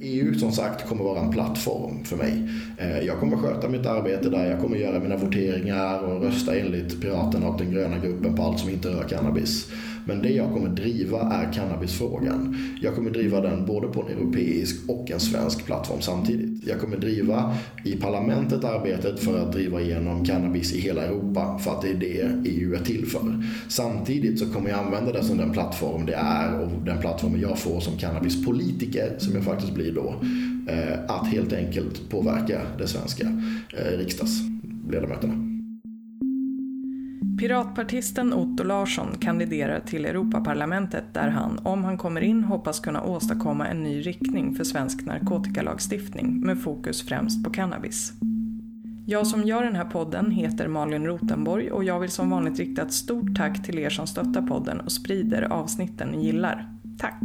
EU som sagt kommer vara en plattform för mig. Eh, jag kommer sköta mitt arbete där, jag kommer göra mina voteringar och rösta enligt Piraterna och den gröna gruppen på allt som inte rör cannabis. Men det jag kommer driva är cannabisfrågan. Jag kommer driva den både på en europeisk och en svensk plattform samtidigt. Jag kommer driva i parlamentet arbetet för att driva igenom cannabis i hela Europa för att det är det EU är till för. Samtidigt så kommer jag använda det som den plattform det är och den plattformen jag får som cannabispolitiker, som jag faktiskt blir då, eh, att helt enkelt påverka de svenska eh, riksdagsledamöterna. Piratpartisten Otto Larsson kandiderar till Europaparlamentet där han, om han kommer in, hoppas kunna åstadkomma en ny riktning för svensk narkotikalagstiftning med fokus främst på cannabis. Jag som gör den här podden heter Malin Rotenborg och jag vill som vanligt rikta ett stort tack till er som stöttar podden och sprider avsnitten ni gillar. Tack!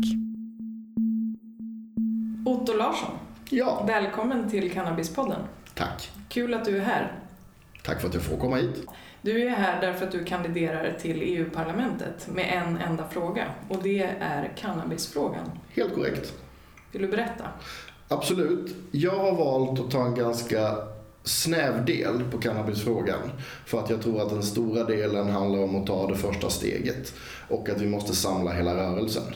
Otto Larsson, Ja, välkommen till Cannabispodden. tack. Kul att du är här. Tack för att jag får komma hit. Du är här därför att du kandiderar till EU-parlamentet med en enda fråga och det är cannabisfrågan. Helt korrekt. Vill du berätta? Absolut. Jag har valt att ta en ganska snäv del på cannabisfrågan. För att jag tror att den stora delen handlar om att ta det första steget. Och att vi måste samla hela rörelsen.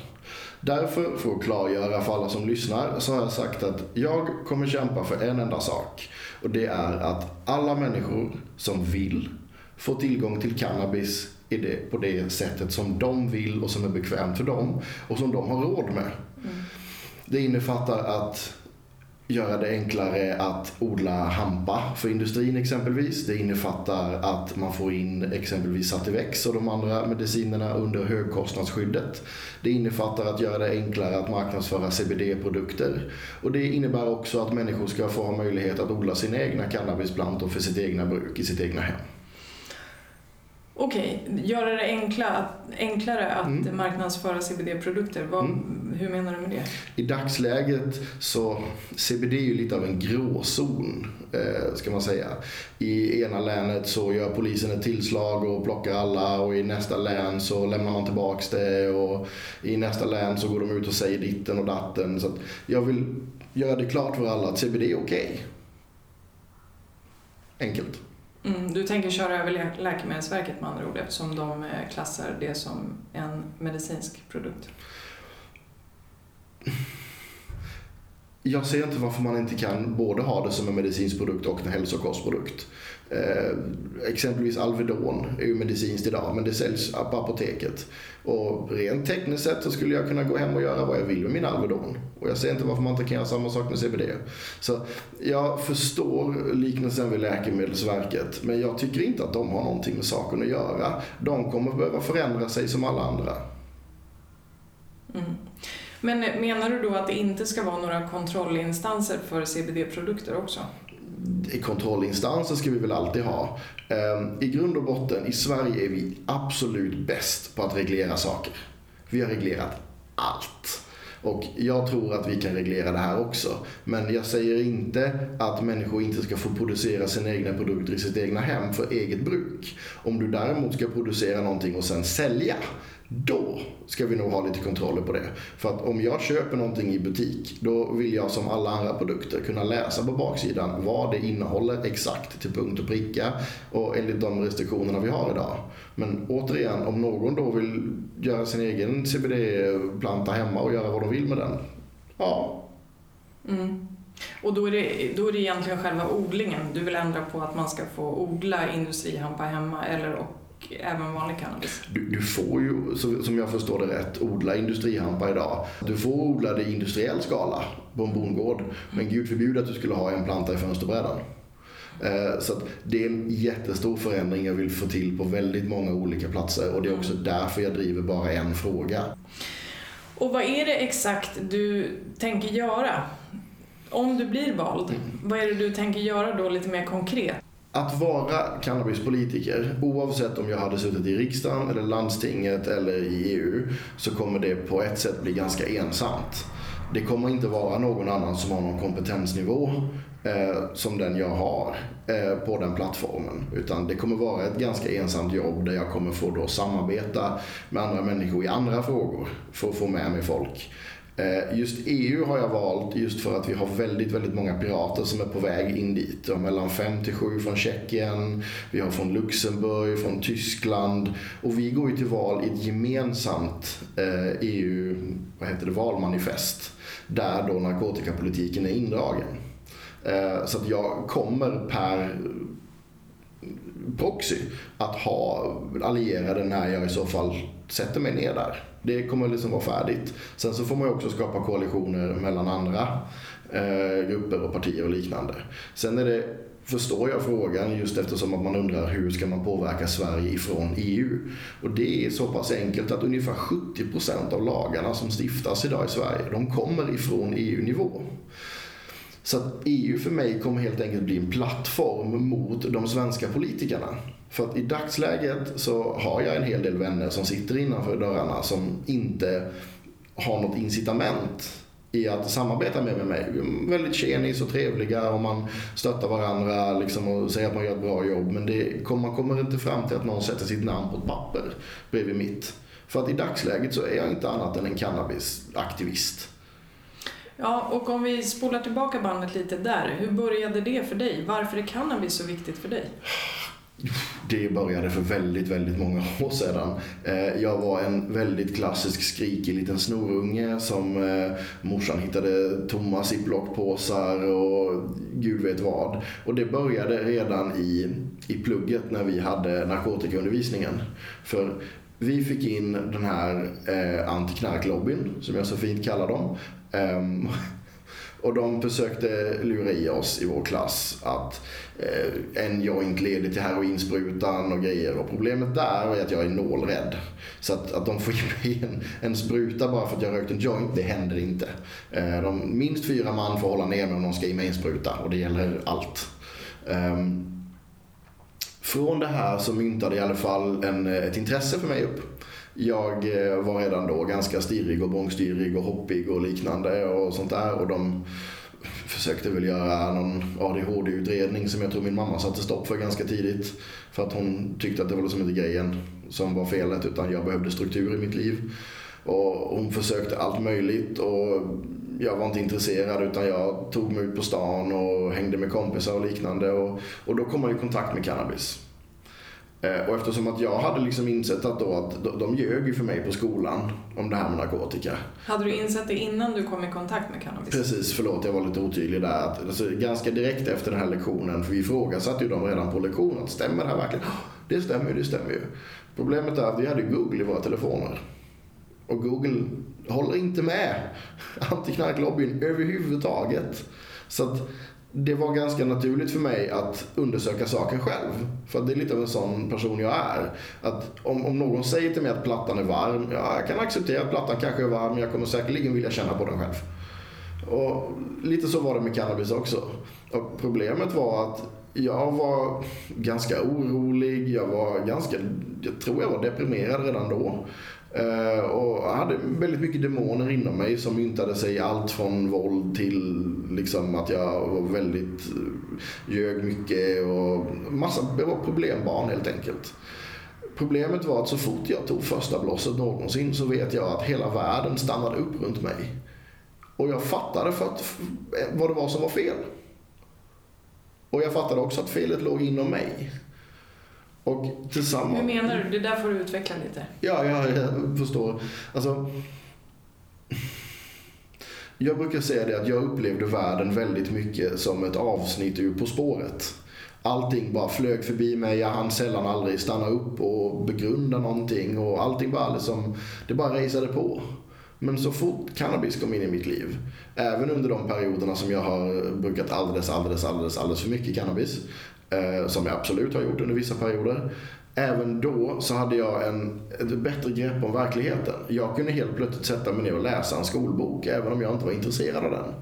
Därför, för att klargöra för alla som lyssnar, så har jag sagt att jag kommer kämpa för en enda sak. Och det är att alla människor som vill få tillgång till cannabis det, på det sättet som de vill och som är bekvämt för dem och som de har råd med. Det innefattar att göra det enklare att odla hampa för industrin exempelvis. Det innefattar att man får in exempelvis Sativex och de andra medicinerna under högkostnadsskyddet. Det innefattar att göra det enklare att marknadsföra CBD-produkter. Och det innebär också att människor ska få ha möjlighet att odla sina egna cannabisplantor för sitt egna bruk i sitt egna hem. Okej, göra det enkla, enklare att Mm. marknadsföra CBD-produkter. Mm. Hur menar du med det? I dagsläget så CBD är ju lite av en gråzon, eh, ska man säga. I ena länet så gör polisen ett tillslag och plockar alla och i nästa län så lämnar man tillbaks det och i nästa län så går de ut och säger ditten och datten. Så jag vill göra det klart för alla att CBD är okej. Enkelt. Mm, du tänker köra över Lä- Läkemedelsverket med andra ord eftersom de eh, klassar det som en medicinsk produkt. Jag ser inte varför man inte kan både ha det som en medicinsk produkt och en hälsokostprodukt. Eh, exempelvis Alvedon är ju medicinskt idag men det säljs på apoteket. Och rent tekniskt sett så skulle jag kunna gå hem och göra vad jag vill med min Alvedon. Och jag ser inte varför man inte kan göra samma sak med CBD. Så jag förstår liknelsen vid Läkemedelsverket men jag tycker inte att de har någonting med saken att göra. De kommer behöva förändra sig som alla andra. Mm. Men menar du då att det inte ska vara några kontrollinstanser för CBD-produkter också? Kontrollinstanser ska vi väl alltid ha. Ehm, I grund och botten, i Sverige är vi absolut bäst på att reglera saker. Vi har reglerat allt. Och jag tror att vi kan reglera det här också. Men jag säger inte att människor inte ska få producera sina egna produkter i sitt egna hem för eget bruk. Om du däremot ska producera någonting och sen sälja, då ska vi nog ha lite kontroller på det. För att om jag köper någonting i butik, då vill jag som alla andra produkter kunna läsa på baksidan vad det innehåller exakt till punkt och pricka och enligt de restriktionerna vi har idag. Men återigen, om någon då vill göra sin egen CBD-planta hemma och göra vad de vill med den, ja, Mm. Och då är, det, då är det egentligen själva odlingen du vill ändra på att man ska få odla industrihampa hemma eller och även vanlig cannabis? Du, du får ju, som jag förstår det rätt, odla industrihampa idag. Du får odla det i industriell skala på en bondgård. Men gud förbjude att du skulle ha en planta i fönsterbrädan. Eh, Så det är en jättestor förändring jag vill få till på väldigt många olika platser och det är också därför jag driver bara en fråga. Och vad är det exakt du tänker göra? Om du blir vald, vad är det du tänker göra då lite mer konkret? Att vara cannabispolitiker, oavsett om jag hade suttit i riksdagen eller landstinget eller i EU, så kommer det på ett sätt bli ganska ensamt. Det kommer inte vara någon annan som har någon kompetensnivå eh, som den jag har eh, på den plattformen. Utan det kommer vara ett ganska ensamt jobb där jag kommer få då samarbeta med andra människor i andra frågor för att få med mig folk. Eh, just EU har jag valt just för att vi har väldigt, väldigt många pirater som är på väg in dit. mellan 5 till 7 från Tjeckien, vi har från Luxemburg, från Tyskland och vi går ju till val i ett gemensamt eh, EU, vad heter det, valmanifest där då narkotikapolitiken är indragen. Eh, så att jag kommer per proxy att ha allierade när jag i så fall sätter mig ner där. Det kommer liksom vara färdigt. Sen så får man ju också skapa koalitioner mellan andra eh, grupper och partier och liknande. Sen är det förstår jag frågan just eftersom att man undrar hur ska man påverka Sverige ifrån EU. Och det är så pass enkelt att ungefär 70% av lagarna som stiftas idag i Sverige, de kommer ifrån EU-nivå. Så att EU för mig kommer helt enkelt bli en plattform mot de svenska politikerna. För att i dagsläget så har jag en hel del vänner som sitter innanför dörrarna som inte har något incitament i att samarbeta med mig. Väldigt tjenis och trevliga och man stöttar varandra liksom och säger att man gör ett bra jobb. Men det, man kommer inte fram till att någon sätter sitt namn på ett papper bredvid mitt. För att i dagsläget så är jag inte annat än en cannabisaktivist. Ja, och om vi spolar tillbaka bandet lite där. Hur började det för dig? Varför är cannabis så viktigt för dig? Det började för väldigt, väldigt många år sedan. Eh, jag var en väldigt klassisk skrikig liten snorunge som eh, morsan hittade tomma ziplockpåsar och gud vet vad. Och det började redan i, i plugget när vi hade narkotikaundervisningen. För vi fick in den här eh, antiknarklobbyn, som jag så fint kallar dem. Um, och de försökte lura i oss i vår klass att eh, en joint leder till heroinsprutan och grejer. Och problemet där är att jag är nålrädd. Så att, att de får ge mig en, en spruta bara för att jag rökt en joint, det händer inte. Eh, de, minst fyra man får hålla ner mig om de ska ge mig en spruta och det gäller allt. Um, från det här så myntade i alla fall en, eh, ett intresse för mig upp. Jag eh, var redan då ganska stirrig och bångstyrig och hoppig och liknande och sånt där. Och de försökte väl göra någon ADHD-utredning som jag tror min mamma satte stopp för ganska tidigt. För att hon tyckte att det var liksom inte grejen som var felet utan jag behövde struktur i mitt liv. Och hon försökte allt möjligt och jag var inte intresserad utan jag tog mig ut på stan och hängde med kompisar och liknande. Och, och då kom man i kontakt med cannabis. Eh, och eftersom att jag hade liksom insett att, då att de ljög ju för mig på skolan om det här med narkotika. Hade du insett det innan du kom i kontakt med cannabis? Precis, förlåt jag var lite otydlig där. Att, alltså, ganska direkt efter den här lektionen, för vi ifrågasatte ju dem redan på lektionen. Stämmer det här verkligen? Det stämmer ju, det stämmer ju. Problemet är att vi hade Google i våra telefoner. Och Google håller inte med antiknarklobbyn överhuvudtaget. Så att det var ganska naturligt för mig att undersöka saken själv. För det är lite av en sån person jag är. Att om, om någon säger till mig att plattan är varm, ja, jag kan acceptera att plattan kanske är varm, men jag kommer säkerligen vilja känna på den själv. Och lite så var det med cannabis också. Och problemet var att jag var ganska orolig, jag var ganska, jag tror jag var deprimerad redan då. Eh, och jag hade väldigt mycket demoner inom mig som myntade sig allt från våld till liksom att jag var väldigt eh, ljög mycket och massa, jag var problembarn helt enkelt. Problemet var att så fort jag tog första blåset någonsin så vet jag att hela världen stannade upp runt mig. Och jag fattade för att, eh, vad det var som var fel. Och jag fattade också att felet låg inom mig. Och tillsammans... Hur menar du? Det där får du utveckla lite. Ja, ja jag förstår. Alltså, jag brukar säga det att jag upplevde världen väldigt mycket som ett avsnitt ur På spåret. Allting bara flög förbi mig, jag hann sällan aldrig stanna upp och begrunda någonting och allting bara liksom, det bara raceade på. Men så fort cannabis kom in i mitt liv, även under de perioderna som jag har brukat alldeles, alldeles, alldeles, alldeles för mycket cannabis, eh, som jag absolut har gjort under vissa perioder. Även då så hade jag en, ett bättre grepp om verkligheten. Jag kunde helt plötsligt sätta mig ner och läsa en skolbok även om jag inte var intresserad av den.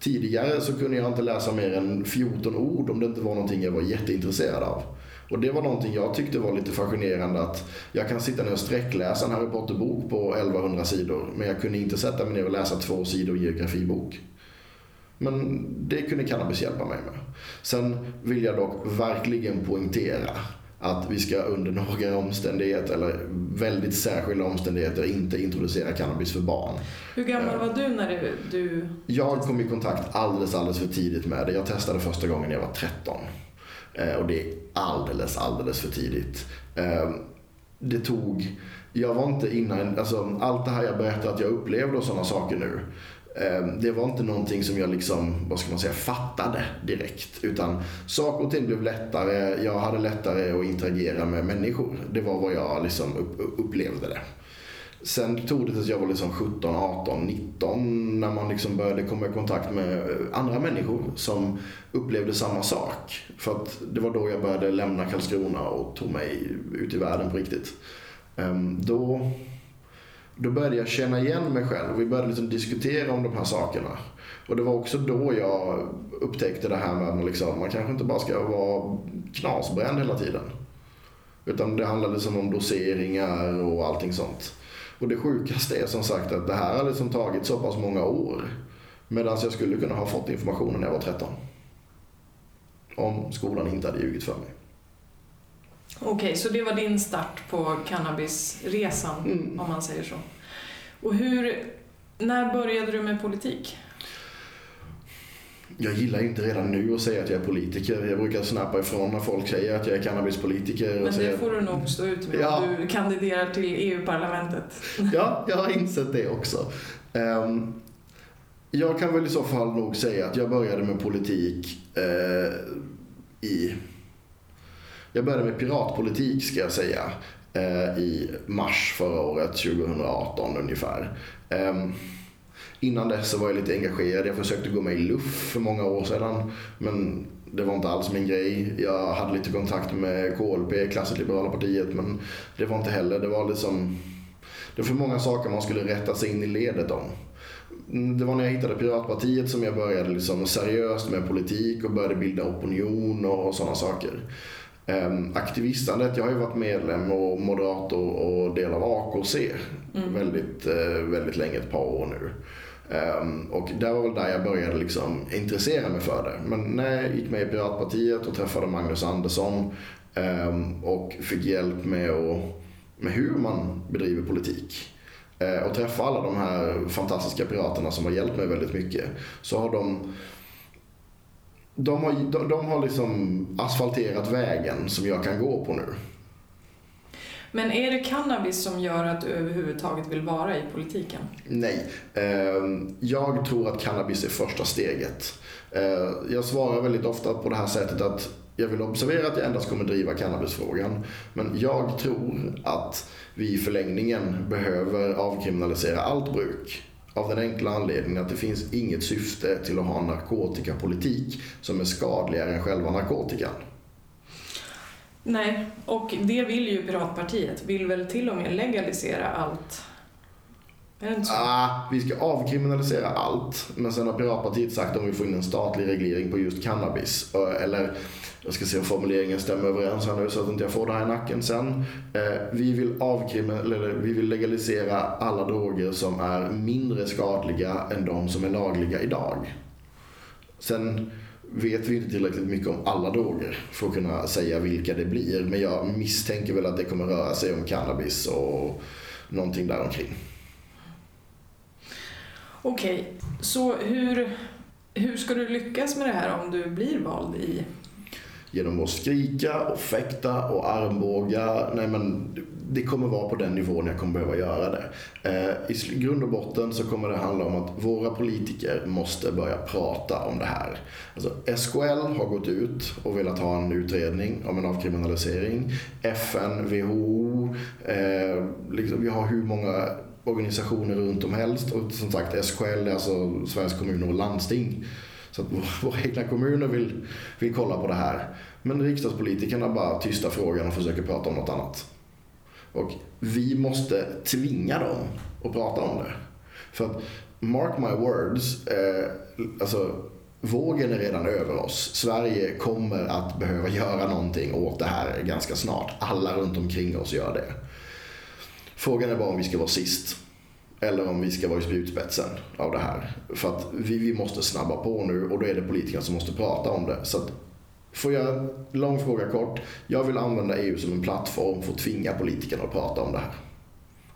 Tidigare så kunde jag inte läsa mer än 14 ord om det inte var någonting jag var jätteintresserad av. Och det var någonting jag tyckte var lite fascinerande att jag kan sitta ner och sträckläsa en Harry Potter-bok på 1100 sidor men jag kunde inte sätta mig ner och läsa två sidor geografibok. Men det kunde cannabis hjälpa mig med. Sen vill jag dock verkligen poängtera att vi ska under några omständigheter eller väldigt särskilda omständigheter inte introducera cannabis för barn. Hur gammal var du när du... du... Jag kom i kontakt alldeles, alldeles för tidigt med det. Jag testade första gången när jag var 13. Eh, och det är alldeles, alldeles för tidigt. Eh, det tog... Jag var inte innan... Alltså, allt det här jag berättar att jag upplevde och sådana saker nu. Ehm, det var inte någonting som jag liksom, vad ska man säga, fattade direkt. Utan saker och ting blev lättare. Jag hade lättare att interagera med människor. Det var vad jag liksom upplevde det. Sen tog det tills jag var liksom 17, 18, 19 när man liksom började komma i kontakt med andra människor som upplevde samma sak. För att det var då jag började lämna Karlskrona och tog mig ut i världen på riktigt. Ehm, då, då började jag känna igen mig själv och vi började liksom diskutera om de här sakerna. Och det var också då jag upptäckte det här med att man, liksom, man kanske inte bara ska vara knasbränd hela tiden. Utan det handlade liksom om doseringar och allting sånt. Och det sjukaste är som sagt att det här har liksom tagit så pass många år. Medan jag skulle kunna ha fått informationen när jag var 13. Om skolan inte hade ljugit för mig. Okej, okay, så det var din start på cannabisresan, mm. om man säger så. Och hur, när började du med politik? jag gillar inte redan nu att säga att jag är politiker. Jag brukar snappa ifrån när folk säger att jag är cannabispolitiker. Men det får du nog stå ut med ja. du kandiderar till EU-parlamentet. ja, jag har insett det också. Um, jag kan väl i så fall nog säga att jag började med politik uh, i... Jag började med piratpolitik ska jag säga eh, i mars förra året, 2018 ungefär. Ehm, innan dess så var jag lite engagerad. Jag försökte gå med i LUF för många år sedan. Men det var inte alls min grej. Jag hade lite kontakt med KLP, Klassiskt Liberala Partiet, men det var inte heller. Det var liksom... Det var för många saker man skulle rätta sig in i ledet om. Det var när jag hittade Piratpartiet som jag började liksom seriöst med politik och började bilda opinion och sådana saker. Um, aktivistandet, jag har ju varit medlem och moderator och del av AKC mm. väldigt, uh, väldigt länge, ett par år nu. Um, och det var väl där jag började liksom intressera mig för det. Men när jag gick med i Piratpartiet och träffade Magnus Andersson um, och fick hjälp med, och, med hur man bedriver politik uh, och träffa alla de här fantastiska piraterna som har hjälpt mig väldigt mycket så har de de har, de, de har liksom asfalterat vägen som jag kan gå på nu. Men är det cannabis som gör att du överhuvudtaget vill vara i politiken? Nej. Ehm, jag tror att cannabis är första steget. Ehm, jag svarar väldigt ofta på det här sättet att jag vill observera att jag endast kommer driva cannabisfrågan. Men jag tror att vi i förlängningen behöver avkriminalisera allt bruk. Av den enkla anledningen att det finns inget syfte till att ha en narkotikapolitik som är skadligare än själva narkotikan. Nej, och det vill ju Piratpartiet. Vill väl till och med legalisera allt. Är det inte så? Ah, vi ska avkriminalisera allt. Men sen har Piratpartiet sagt att om vi får in en statlig reglering på just cannabis. Eh, eller, jag ska se om formuleringen stämmer överens här nu så att inte jag får det här i nacken sen. Eh, vi, vill eller vi vill legalisera alla droger som är mindre skadliga än de som är lagliga idag. Sen vet vi inte tillräckligt mycket om alla droger för att kunna säga vilka det blir. Men jag misstänker väl att det kommer röra sig om cannabis och någonting däromkring. Okej, okay. så hur, hur ska du lyckas med det här om du blir vald i genom att skrika och fäkta och armbåga. Nej, men det kommer vara på den nivån jag kommer behöva göra det. Eh, I grund och botten så kommer det handla om att våra politiker måste börja prata om det här. Alltså, SKL har gått ut och velat ha en utredning om en avkriminalisering. FN, WHO, eh, liksom, vi har hur många organisationer runt om helst och som sagt SKL är alltså Sveriges kommuner och landsting. Så att våra egna kommuner vill, vill kolla på det här. Men riksdagspolitikerna bara tystar frågan och försöker prata om något annat. Och vi måste tvinga dem att prata om det. För att, mark my words, eh, alltså vågen är redan över oss. Sverige kommer att behöva göra någonting åt det här ganska snart. Alla runt omkring oss gör det. Frågan är bara om vi ska vara sist. eller om vi ska vara i spjutspetsen av det här. För att vi, vi måste snabba på nu och då är det politikerna som måste prata om det. Så att, får jag lång fråga kort. Jag vill använda EU som en plattform för att tvinga politikerna att prata om det här.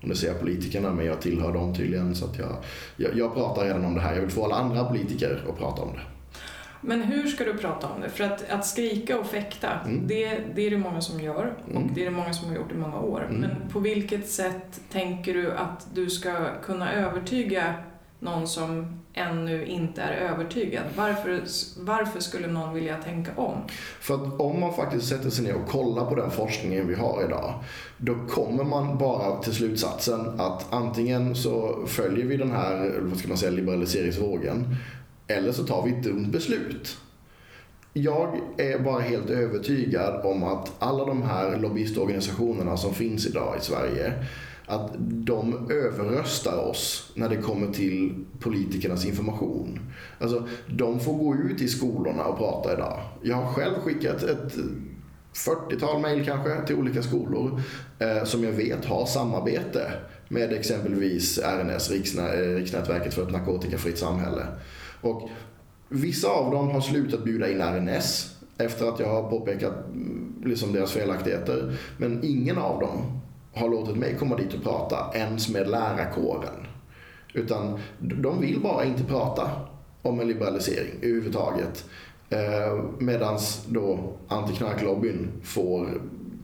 Och nu säger jag politikerna, men jag tillhör dem tydligen. Så att jag, jag, jag pratar redan om det här. Jag vill få alla andra politiker att prata om det. Men hur ska du prata om det? För att, att skrika och fäkta, mm. det, det är det många som gör och mm. det är det många som har gjort i många år. Mm. Men på vilket sätt tänker du att du ska kunna övertyga någon som ännu inte är övertygad? Varför, varför skulle någon vilja tänka om? För att om man faktiskt sätter sig ner och kollar på den forskningen vi har idag, då kommer man bara till slutsatsen att antingen så följer vi den här vad ska man säga, liberaliseringsvågen eller så tar vi ett dumt beslut. Jag är bara helt övertygad om att alla de här lobbyistorganisationerna som finns idag i Sverige, att de överröstar oss när det kommer till politikernas information. Alltså, de får gå ut i skolorna och prata idag. Jag har själv skickat ett 40-tal mejl kanske till olika skolor eh, som jag vet har samarbete med exempelvis RNS, Riksnä eh, Riksnätverket för ett narkotikafritt samhälle. Och vissa av dem har slutat bjuda in RNS efter att jag har påpekat mm, liksom deras felaktigheter. Men ingen av dem har låtit mig komma dit och prata ens med lärarkåren. Utan de vill bara inte prata om en liberalisering överhuvudtaget. Eh, Medan då antiknarklobbyn får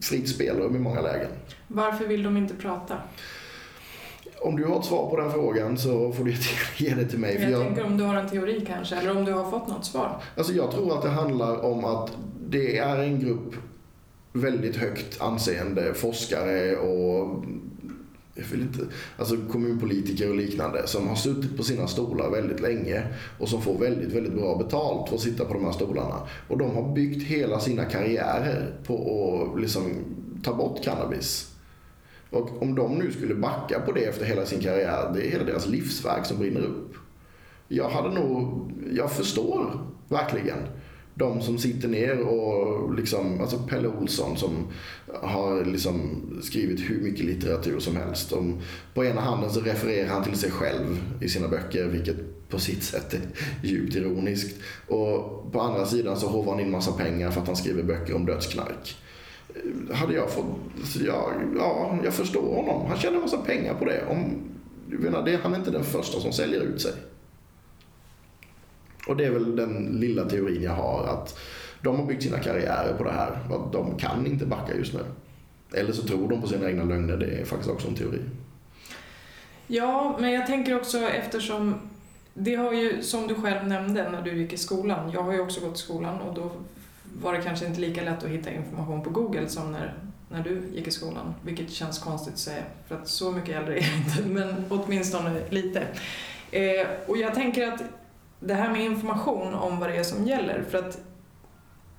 fritt spelrum i många lägen. Varför vill de inte prata? Om du har ett svar på den frågan så får du ge det till mig. Jag, jag tänker om du har en teori kanske, eller om du har fått något svar. Alltså jag tror att det handlar om att det är en grupp väldigt högt anseende forskare och inte, alltså kommunpolitiker och liknande som har suttit på sina stolar väldigt länge och som får väldigt, väldigt bra betalt för att sitta på de här stolarna. Och de har byggt hela sina karriärer på att liksom ta bort cannabis. Och om de nu skulle backa på det efter hela sin karriär, det är hela deras livsverk som brinner upp. Jag hade nog, jag förstår verkligen de som sitter ner och liksom, alltså Pelle Olsson som har liksom skrivit hur mycket litteratur som helst. Om, på ena handen så refererar han till sig själv i sina böcker, vilket på sitt sätt är djupt ironiskt. Och på andra sidan så hovar han in massa pengar för att han skriver böcker om dödsknark hade jag fått, alltså ja, ja, jag förstår honom. Han tjänar en massa pengar på det. Om, menar, det. Han är inte den första som säljer ut sig. Och det är väl den lilla teorin jag har. Att de har byggt sina karriärer på det här. Att de kan inte backa just nu. Eller så tror de på sina egna lögner. Det är faktiskt också en teori. Ja, men jag tänker också eftersom det har ju, som du själv nämnde när du gick i skolan, jag har ju också gått i skolan och då var det kanske inte lika lätt att hitta information på Google som när, när du gick i skolan. Vilket känns konstigt att säga, för att så mycket äldre är jag inte, men åtminstone lite. Eh, och jag tänker att det här med information om vad det är som gäller, för att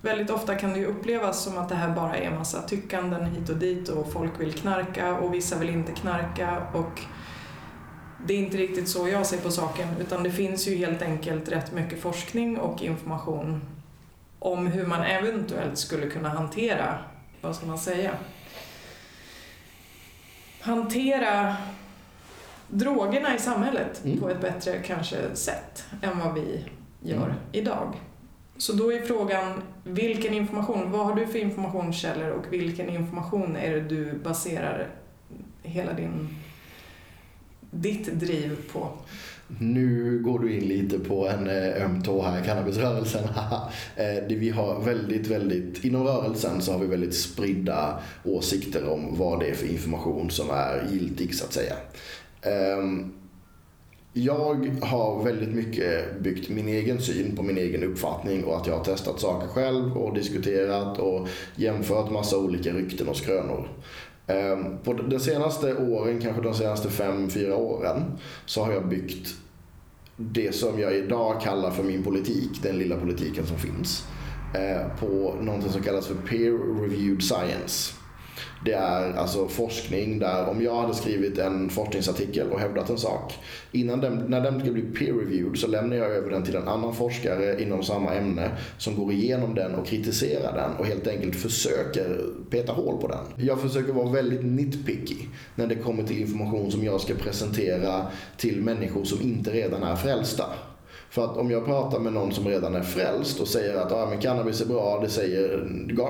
väldigt ofta kan det ju upplevas som att det här bara är massa tyckanden hit och dit och folk vill knarka och vissa vill inte knarka och det är inte riktigt så jag ser på saken utan det finns ju helt enkelt rätt mycket forskning och information om hur man eventuellt skulle kunna hantera, vad ska man säga, hantera drogerna i samhället mm. på ett bättre kanske sätt än vad vi gör mm. idag. Så då är frågan, vilken information, vad har du för informationskällor och vilken information är det du baserar hela din, ditt driv på? Nu går du in lite på en eh, öm tå här, cannabisrörelsen. Eh, vi har väldigt, väldigt, inom rörelsen så har vi väldigt spridda åsikter om vad det är för information som är giltig så att säga. Ehm, jag har väldigt mycket byggt min egen syn på min egen uppfattning och att jag har testat saker själv och diskuterat och jämfört massa olika rykten och skrönor. Ehm, på de senaste åren, kanske de senaste fem, fyra åren, så har jag byggt det som jag idag kallar för min politik, den lilla politiken som finns, eh, på någonting som kallas för peer reviewed science. Det är alltså forskning där om jag hade skrivit en forskningsartikel och hävdat en sak. Innan den, när den ska bli peer-reviewed så lämnar jag över den till en annan forskare inom samma ämne som går igenom den och kritiserar den och helt enkelt försöker peta hål på den. Jag försöker vara väldigt nitpicky när det kommer till information som jag ska presentera till människor som inte redan är frälsta. För att om jag pratar med någon som redan är frälst och säger att ah, men cannabis är bra, det säger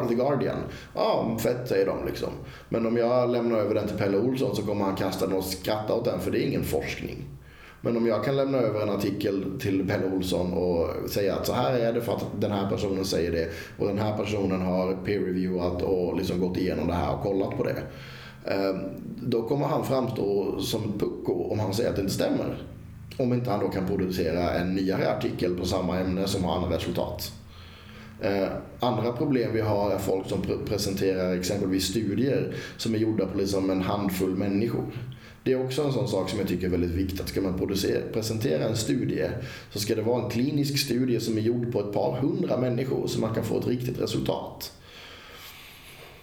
The Guardian. Ja, ah, fett säger de liksom. Men om jag lämnar över den till Pelle Olsson så kommer han kasta den och skratta åt den för det är ingen forskning. Men om jag kan lämna över en artikel till Pelle Olsson och säga att så här är det för att den här personen säger det och den här personen har peer-reviewat och liksom gått igenom det här och kollat på det. Eh, då kommer han framstå som pucko om han säger att det inte stämmer. Om inte han då kan producera en nyare artikel på samma ämne som har andra resultat. Eh, andra problem vi har är folk som pr presenterar exempelvis studier som är gjorda på liksom en handfull människor. Det är också en sån sak som jag tycker är väldigt viktigt. Ska man presentera en studie så ska det vara en klinisk studie som är gjord på ett par hundra människor så man kan få ett riktigt resultat.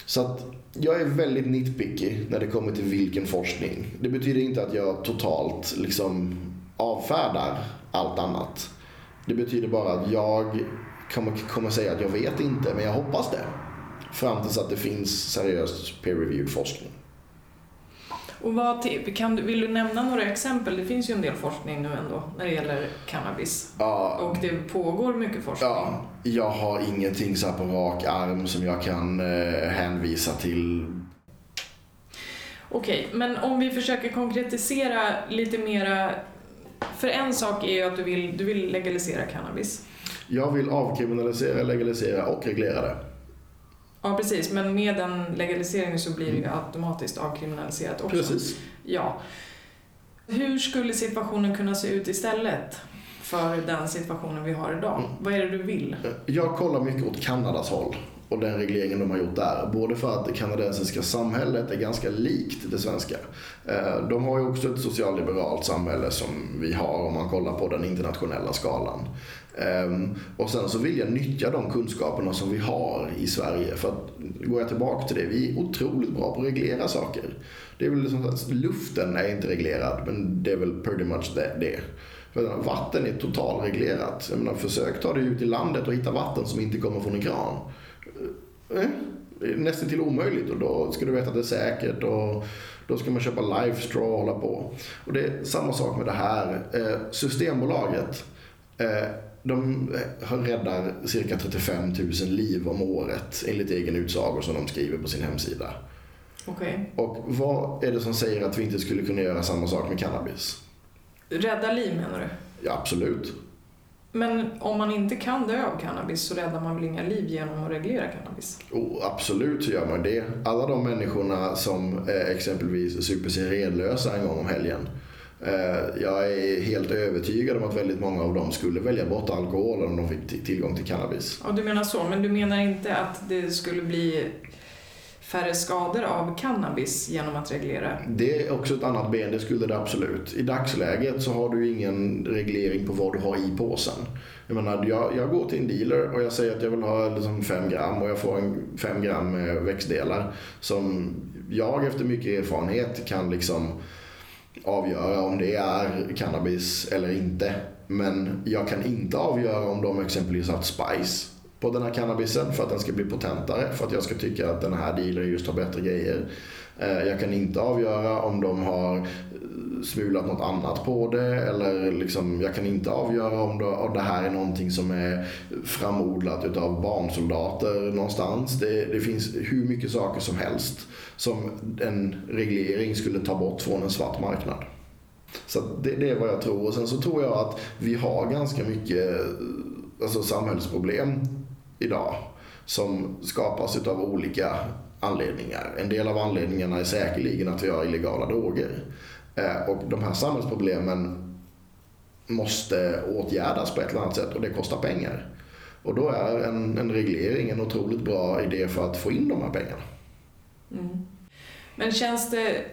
Så att jag är väldigt nitpicky när det kommer till vilken forskning. Det betyder inte att jag totalt liksom avfärdar allt annat. Det betyder bara att jag kommer, kommer säga att jag vet inte, men jag hoppas det. Fram tills att det finns seriös peer-reviewed forskning. Och vad, kan vill du nämna några exempel? Det finns ju en del forskning nu ändå när det gäller cannabis. Ja, och det pågår mycket forskning. Ja, jag har ingenting så på rak arm som jag kan eh, hänvisa till. Okej, men om vi försöker konkretisera lite mera för en sak är ju att du vill, du vill legalisera cannabis. Jag vill avkriminalisera, legalisera och reglera det. Ja, precis. Men med den legaliseringen så blir det ju mm. automatiskt avkriminaliserat också. Precis. Ja. Hur skulle situationen kunna se ut istället för den situationen vi har idag? Mm. Vad är det du vill? Jag kollar mycket åt Kanadas håll och den regleringen de har gjort där. Både för att det kanadensiska samhället är ganska likt det svenska. Eh, de har ju också ett socialliberalt samhälle som vi har om man kollar på den internationella skalan. Ehm, och sen så vill jag nyttja de kunskaperna som vi har i Sverige. För att, går jag tillbaka till det, vi är otroligt bra på att reglera saker. Det är väl liksom att luften är inte reglerad, men det är väl pretty much det. Vatten är totalreglerat. Jag menar, försök ta dig ut i landet och hitta vatten som inte kommer från en kran. Eh, nästan till omöjligt och då ska du veta att det är säkert och då ska man köpa live straw och hålla på. Och det är samma sak med det här. Eh, Systembolaget eh, de räddar cirka 35 000 liv om året enligt egen utsago som de skriver på sin hemsida. Okay. Och vad är det som säger att vi inte skulle kunna göra samma sak med cannabis? Rädda liv menar du? Ja, absolut. Men om man inte kan dö av cannabis så räddar man väl inga liv genom att reglera cannabis? Oh, absolut så gör man det. Alla de människorna som eh, exempelvis super sig redlösa en gång om helgen. Eh, jag är helt övertygad om att väldigt många av dem skulle välja bort alkohol om de fick tillgång till cannabis. Ja, du menar så, men du menar inte att det skulle bli färre skador av cannabis genom att reglera? Det är också ett annat ben, det skulle det absolut. I dagsläget så har du ingen reglering på vad du har i påsen. Jag menar, jag, jag går till en dealer och jag säger att jag vill ha liksom fem gram och jag får en fem gram eh, växtdelar som jag efter mycket erfarenhet kan liksom avgöra om det är cannabis eller inte. Men jag kan inte avgöra om de exempelvis har haft spice på den här cannabisen för att den ska bli potentare, för att jag ska tycka att den här dealern just har bättre grejer. Eh, jag kan inte avgöra om de har eh, smulat något annat på det eller liksom, jag kan inte avgöra om det, här är någonting som är framodlat utav barnsoldater någonstans. Det, det finns hur mycket saker som helst som en reglering skulle ta bort från en svart marknad. Så det, det, är vad jag tror. Och sen så tror jag att vi har ganska mycket eh, alltså samhällsproblem idag som skapas av olika anledningar. En del av anledningarna är säkerligen att vi har illegala droger. Eh, och de här samhällsproblemen måste åtgärdas på ett eller annat sätt och det kostar pengar. Och då är en, en reglering en otroligt bra idé för att få in de här pengarna. Mm. Men känns det,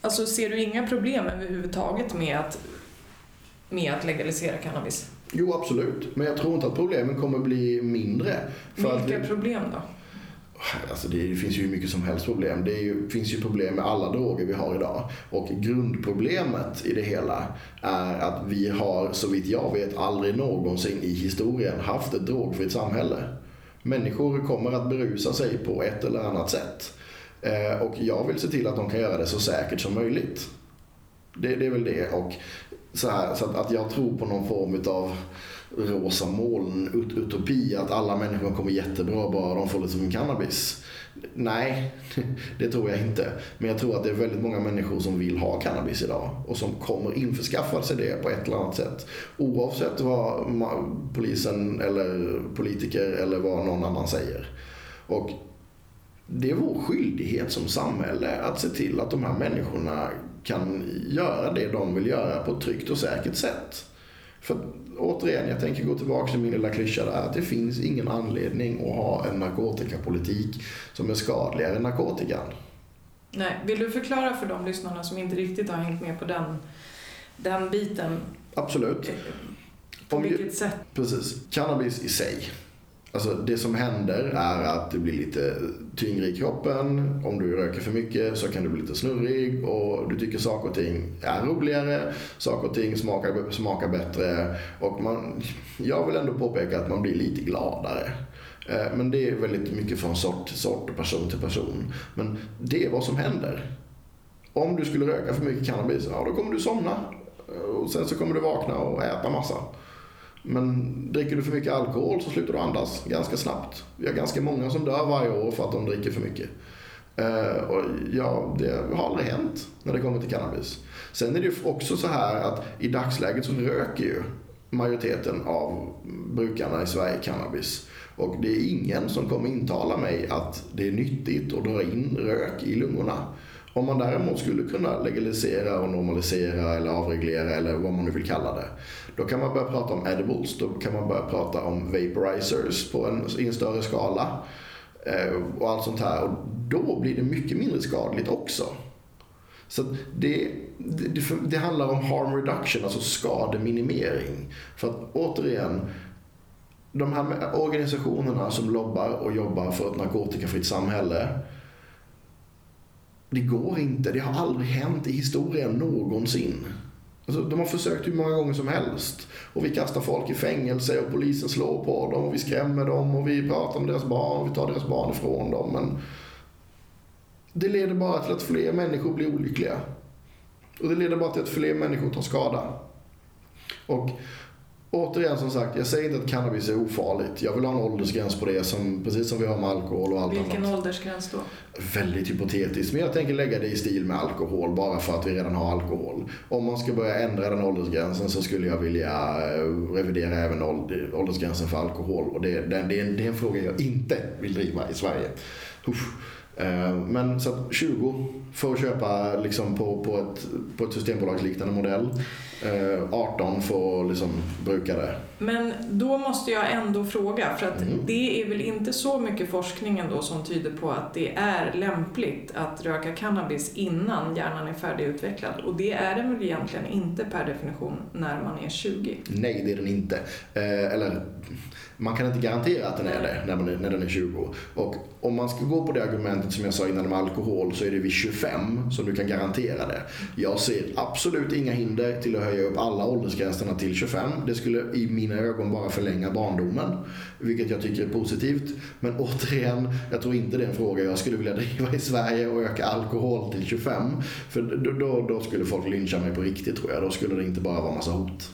alltså ser du inga problem överhuvudtaget med att, med att legalisera cannabis? Jo, absolut. Men jag tror inte att problemen kommer bli mindre. Vilka att, problem då? Alltså det, det finns ju hur mycket som helst problem. Det ju, finns ju problem med alla droger vi har idag. Och grundproblemet i det hela är att vi har, så vitt jag vet, aldrig någonsin i historien haft ett drogfritt samhälle. Människor kommer att berusa sig på ett eller annat sätt. Eh, och jag vill se till att de kan göra det så säkert som möjligt. Det, det är väl det. Och så, här, så att, att jag tror på någon form av rosa moln, ut utopi, att alla människor kommer jättebra bara de får lite som cannabis. Nej, det tror jag inte. Men jag tror att det är väldigt många människor som vill ha cannabis idag och som kommer införskaffa sig det på ett eller annat sätt. Oavsett vad polisen eller politiker eller vad någon annan säger. Och det är vår skyldighet som samhälle att se till att de här människorna kan göra det de vill göra på ett tryggt och säkert sätt. För återigen, jag tänker gå tillbaka till min lilla klyscha där, att det finns ingen anledning att ha en narkotikapolitik som är skadligare än narkotikan. Nej, vill du förklara för de lyssnarna som inte riktigt har hängt med på den, den biten? Absolut. På vilket sätt? Precis. Cannabis i sig Alltså det som händer är att du blir lite tyngre i kroppen. Om du röker för mycket så kan du bli lite snurrig och du tycker saker och ting är roligare. Saker och ting smakar, smakar bättre. Och man, jag vill ändå påpeka att man blir lite gladare. Eh, men det är väldigt mycket från sort till sort och person till person. Men det är vad som händer. Om du skulle röka för mycket cannabis, ja då kommer du somna. Och sen så kommer du vakna och äta massa. Men dricker du för mycket alkohol så slutar du andas ganska snabbt. Vi har ganska många som dör varje år för att de dricker för mycket. Uh, och ja, det har aldrig hänt när det kommer till cannabis. Sen är det ju också så här att i dagsläget så röker ju majoriteten av brukarna i Sverige cannabis. Och det är ingen som kommer intala mig att det är nyttigt att dra in rök i lungorna. Om man däremot skulle kunna legalisera och normalisera eller avreglera eller vad man nu vill kalla det. Då kan man börja prata om edibles, då kan man börja prata om vaporizers på en, i en större skala. Eh, och allt sånt här. Och då blir det mycket mindre skadligt också. Så det, det, det, handlar om harm reduction, alltså skademinimering. För att återigen, de här organisationerna som lobbar och jobbar för ett narkotikafritt samhälle det går inte. Det har aldrig hänt i historien någonsin. Alltså, de har försökt hur många gånger som helst. Och vi kastar folk i fängelse och polisen slår på dem och vi skrämmer dem och vi pratar med deras barn och vi tar deras barn ifrån dem. Men det leder bara till att fler människor blir olyckliga. Och det leder bara till att fler människor tar skada. Och återigen som sagt, jag säger inte att cannabis är ofarligt. Jag vill ha en åldersgräns på det, som, precis som vi har med alkohol och allt Vilken annat. Åldersgräns då? Väldigt hypotetiskt, men jag tänker lägga det i stil med alkohol bara för att vi redan har alkohol. Om man ska börja ändra den åldersgränsen så skulle jag vilja eh, revidera även åldersgränsen för alkohol. Och det, det, det, är en, det är en fråga jag inte vill driva i Sverige. Uff. Eh, men så att 20 för att köpa liksom på, på, ett, på ett systembolagsliknande modell. Eh, 18 får för att liksom bruka det. Men då måste jag ändå fråga, för att mm. det är väl inte så mycket forskning ändå som tyder på att det är lämpligt att röka cannabis innan hjärnan är färdigutvecklad. Och det är den väl egentligen inte per definition när man är 20? Nej, det är den inte. Eh, eller man kan inte garantera att den är det när, man är, när den är 20. Och om man ska gå på det argumentet som jag sa innan med alkohol så är det vid 25 som du kan garantera det. Jag ser absolut inga hinder till att höja upp alla åldersgränserna till 25. Det skulle i mina ögon bara förlänga barndomen, vilket jag tycker är positivt. Men återigen, jag tror inte det är en fråga jag skulle vilja driva i Sverige och öka alkohol till 25. För då, då, då skulle folk lyncha mig på riktigt tror jag. Då skulle det inte bara vara massa hot.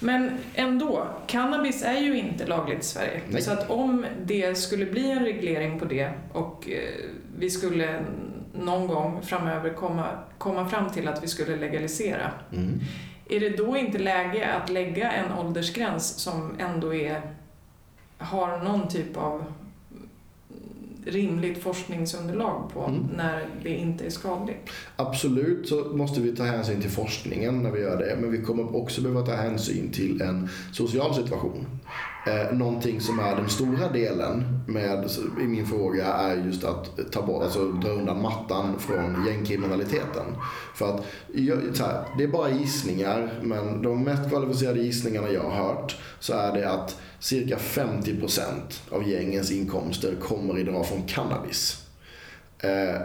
Men ändå, cannabis är ju inte lagligt i Sverige. Nej. Så att om det skulle bli en reglering på det och eh, vi skulle någon gång framöver komma, komma fram till att vi skulle legalisera. Mm. Är det då inte läge att lägga en åldersgräns som ändå är, har någon typ av rimligt forskningsunderlag på mm. när det inte är skadligt. Absolut så måste vi ta hänsyn till forskningen när vi gör det. Men vi kommer också behöva ta hänsyn till en social situation. Eh, någonting som är den stora delen med, i min fråga är just att ta bort, alltså dra undan mattan från gängkriminaliteten. För att, så här, det är bara gissningar, men de mest kvalificerade gissningarna jag har hört så är det att cirka 50% av gängens inkomster kommer idag från cannabis. Eh,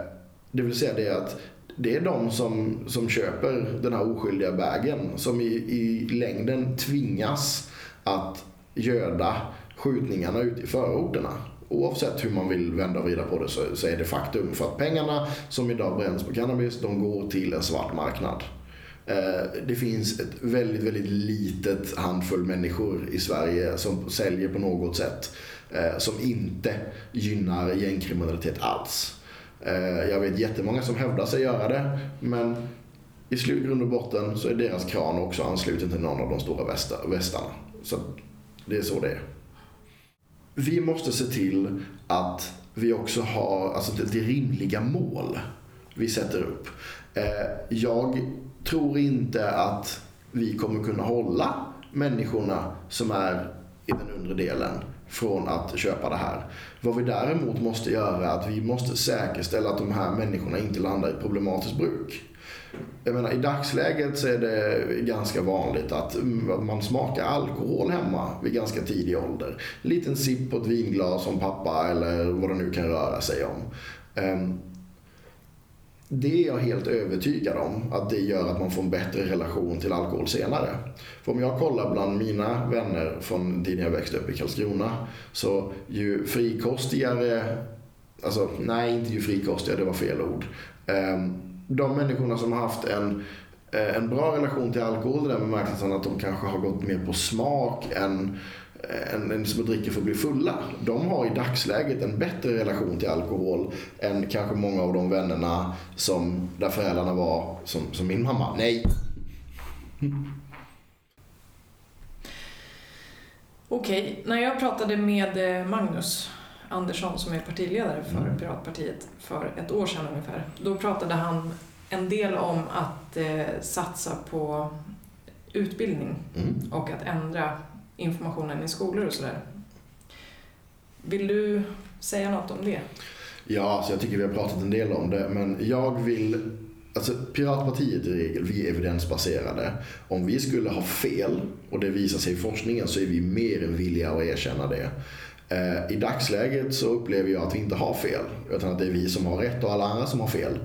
det vill säga det att det är de som, som köper den här oskyldiga vägen som i, i längden tvingas att göda skjutningarna ute i förorterna. Oavsett hur man vill vända och vrida på det så, så är det faktum. För att pengarna som idag bränns på cannabis, de går till en svart marknad. Eh, det finns ett väldigt, väldigt litet handfull människor i Sverige som säljer på något sätt eh, som inte gynnar gängkriminalitet alls. Eh, jag vet jättemånga som hävdar sig göra det, men i slutgrund och botten så är deras kran också ansluten till någon av de stora västarna. Så det är så det är. Vi måste se till att vi också har alltså det, det rimliga mål vi sätter upp. Eh, jag tror inte att vi kommer kunna hålla människorna som är i den undre delen från att köpa det här. Vad vi däremot måste göra är att vi måste säkerställa att de här människorna inte landar i problematiskt bruk. Jag menar, I dagsläget så är det ganska vanligt att man smakar alkohol hemma vid ganska tidig ålder. En liten sipp på ett vinglas som pappa eller vad det nu kan röra sig om. Ehm, det är jag helt övertygad om att det gör att man får en bättre relation till alkohol senare. För om jag kollar bland mina vänner från tiden jag växte upp i Karlskrona så ju frikostigare, alltså nej inte ju frikostigare, det var fel ord. Ehm, de människorna som har haft en, eh, en bra relation till alkohol i den bemärkelsen att de kanske har gått mer på smak än eh, en, en som dricker för att bli fulla. De har i dagsläget en bättre relation till alkohol än kanske många av de vännerna som, där föräldrarna var som, som min mamma. Nej. Okej, när jag pratade med eh, Magnus Andersson som är partiledare för mm. Piratpartiet för ett år sedan ungefär. Då pratade han en del om att eh, satsa på utbildning mm. och att ändra informationen i skolor och sådär. Vill du säga något om det? Ja, alltså jag tycker vi har pratat en del om det, men jag vill Alltså Piratpartiet i regel, vi är evidensbaserade. Om vi skulle ha fel, och det visar sig i forskningen, så är vi mer än villiga att erkänna det. Eh, I dagsläget så upplever jag att vi inte har fel, utan att det är vi som har rätt och alla andra som har fel.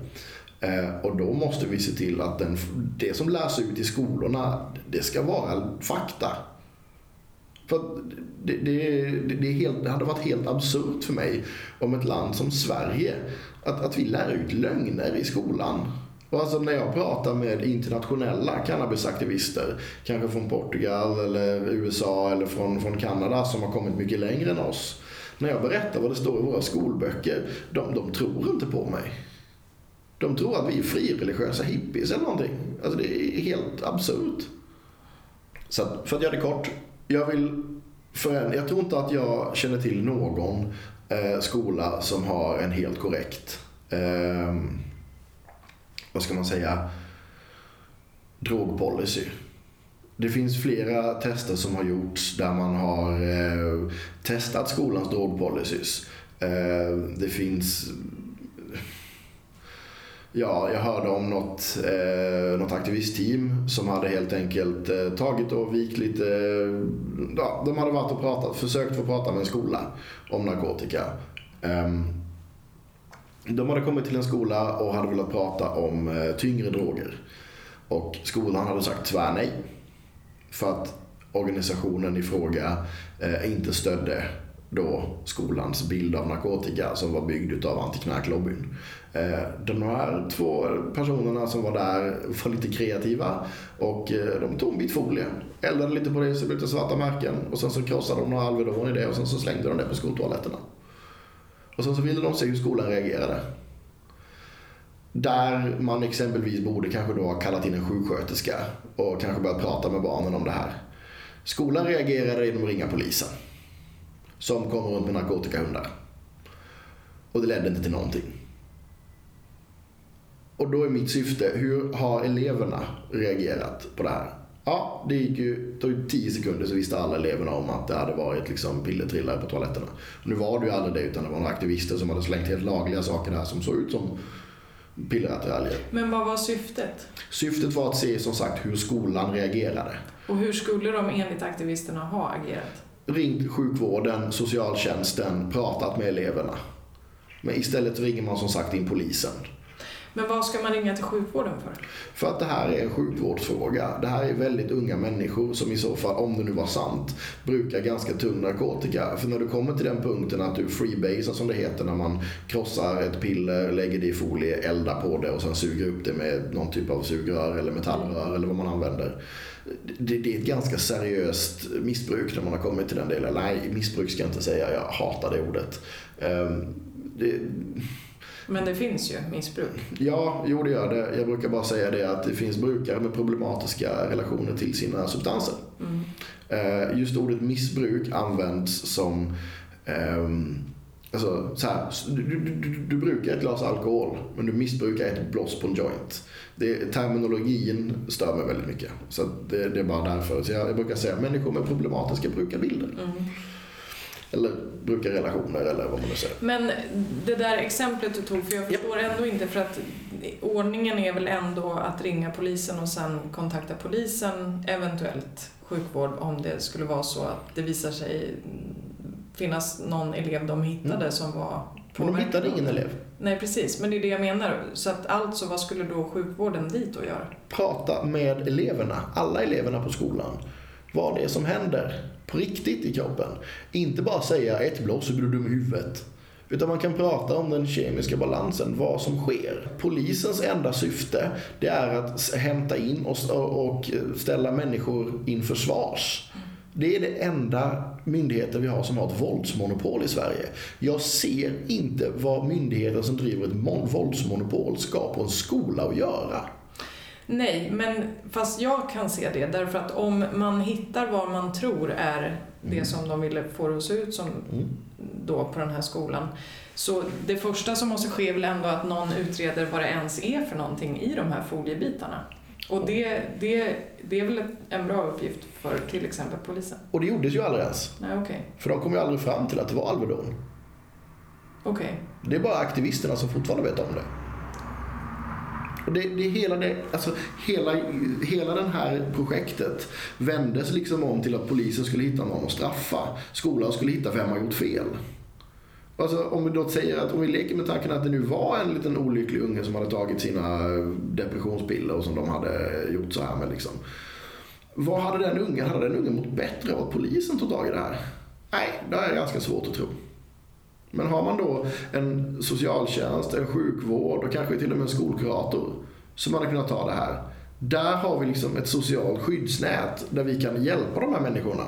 Eh, och då måste vi se till att den, det som lärs ut i skolorna, det ska vara fakta. För det, det, det, är helt, det hade varit helt absurt för mig om ett land som Sverige, att, att vi lär ut lögner i skolan. Och alltså när jag pratar med internationella cannabisaktivister, kanske från Portugal eller USA eller från, från Kanada som har kommit mycket längre än oss. När jag berättar vad det står i våra skolböcker, de, de tror inte på mig. De tror att vi är frireligiösa hippies eller någonting. Alltså det är helt absurt. Så för att göra det kort, jag vill förändra. Jag tror inte att jag känner till någon eh, skola som har en helt korrekt, eh, vad ska man säga, drogpolicy. Det finns flera tester som har gjorts där man har eh, testat skolans drogpolicys. Eh, det finns Ja, jag hörde om något, eh, något aktivistteam som hade helt enkelt eh, tagit och vikt lite, eh, ja, de hade varit och pratat, försökt få prata med en skola om narkotika. Eh, de hade kommit till en skola och hade velat prata om eh, tyngre droger. Och skolan hade sagt tvärnej. För att organisationen i fråga eh, inte stödde då skolans bild av narkotika som var byggd av antiknarklobbyn. Eh, de här två personerna som var där var lite kreativa och de tog en bit folie, eldade lite på det så det blev lite svarta märken och sen så krossade de några Alvedon i det och sen så slängde de det på skoltoaletterna. Och sen så ville de se hur skolan reagerade. Där man exempelvis borde kanske då ha kallat in en sjuksköterska och kanske börjat prata med barnen om det här. Skolan reagerade genom att ringa polisen som kom runt med narkotikahundar. Och det ledde inte till någonting. Och då är mitt syfte, hur har eleverna reagerat på det här? Ja, det gick ju, tog 10 sekunder så visste alla eleverna om att det hade varit liksom pillertrillare på toaletterna. Och nu var det ju aldrig det utan det var några aktivister som hade slängt helt lagliga saker där som såg ut som pillerattiraljer. Men vad var syftet? Syftet var att se som sagt hur skolan reagerade. Och hur skulle de enligt aktivisterna ha agerat? Ringt sjukvården, socialtjänsten, pratat med eleverna. Men istället ringer man som sagt in polisen. Men vad ska man ringa till sjukvården för? För att det här är en sjukvårdsfråga. Det här är väldigt unga människor som i så fall, om det nu var sant, brukar ganska tung narkotika. För när du kommer till den punkten att du freebasar som det heter när man krossar ett piller, lägger det i folie, eldar på det och sen suger upp det med någon typ av sugrör eller metallrör eller vad man använder. Det, det, är ett ganska seriöst missbruk när man har kommit till den delen. Nej, missbruk ska jag inte säga, jag hatar det ordet. Um, det, men det finns ju missbruk. Ja, jo det gör det. Jag brukar bara säga det att det finns brukare med problematiska relationer till sina substanser. Mm. Eh, just ordet missbruk används som um, Alltså, så här, du, du, du, brukar ett glas alkohol, men du missbrukar ett bloss på en joint. Det, terminologin stör mig väldigt mycket. Så det, det är bara därför. Så jag, jag brukar säga människor med problematiska brukarbilder. Mm. Eller brukarrelationer eller vad man nu säger. Men det där exemplet du tog, för jag förstår yep. ändå inte för att ordningen är väl ändå att ringa polisen och sen kontakta polisen, eventuellt sjukvård om det skulle vara så att det visar sig finnas någon elev de hittade mm. som var Men de hittade ingen elev. Nej precis, men det är det jag menar. Så att alltså, vad skulle då sjukvården dit och göra? Prata med eleverna, alla eleverna på skolan. Vad det är som händer på riktigt i kroppen. Inte bara säga ett blås så blir du dum i huvudet. Utan man kan prata om den kemiska balansen, vad som sker. Polisens enda syfte det är att hämta in och eh, ställa människor inför svars. Det är det enda myndigheten vi har som har ett våldsmonopol i Sverige. Jag ser inte vad myndigheten som driver ett våldsmonopol ska på en skola att göra. Nej, men fast jag kan se det därför att om man hittar vad man tror är det mm. som de ville få det att se ut som mm. då på den här skolan. Så det första som måste ske är väl ändå att någon utreder vad det ens är för någonting i de här foliebitarna. Och det, det, det är väl en bra uppgift för till exempel polisen? Och det gjordes ju aldrig ens. Nej, okay. För de kom ju aldrig fram till att det var Alvedon. Okay. Det är bara aktivisterna som fortfarande vet om det. Och det, det hela, det, alltså, hela, hela det här projektet vändes liksom om till att polisen skulle hitta någon att straffa. Skolan skulle hitta vem har gjort fel. Alltså, om vi då säger att om vi leker med tanken att det nu var en liten olycklig unge som hade tagit sina depressionspiller och som de hade gjort så här med. Liksom. Vad hade den ungen, hade den ungen mått bättre av att polisen tog tag i det här? Nej, det är ganska svårt att tro. Men har man då en socialtjänst, en sjukvård och kanske till och med en skolkurator som hade kunnat ta det här. Där har vi liksom ett socialt skyddsnät där vi kan hjälpa de här människorna.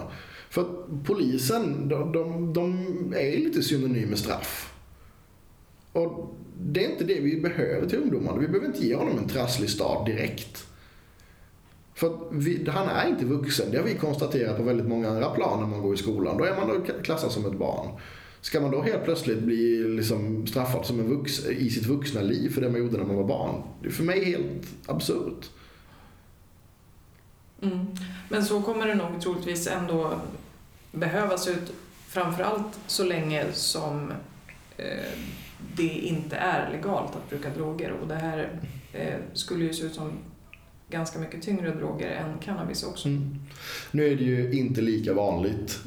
För att polisen, de, de, de är lite synonym med straff. Och det är inte det vi behöver till ungdomarna. Vi behöver inte ge honom en trasslig start direkt. För vi, han är inte vuxen. Det har vi konstaterat på väldigt många andra plan när man går i skolan. Då är man då klassad som ett barn. Ska man då helt plötsligt bli liksom straffad som en vux, i sitt vuxna liv för det man gjorde när man var barn? Det är för mig helt absurt. Mm. Men så kommer det nog troligtvis ändå behövas ut, framförallt så länge som eh, det inte är legalt att bruka droger. Och det här eh, skulle ju se ut som ganska mycket tyngre droger än cannabis också. Mm. Nu är det ju inte lika vanligt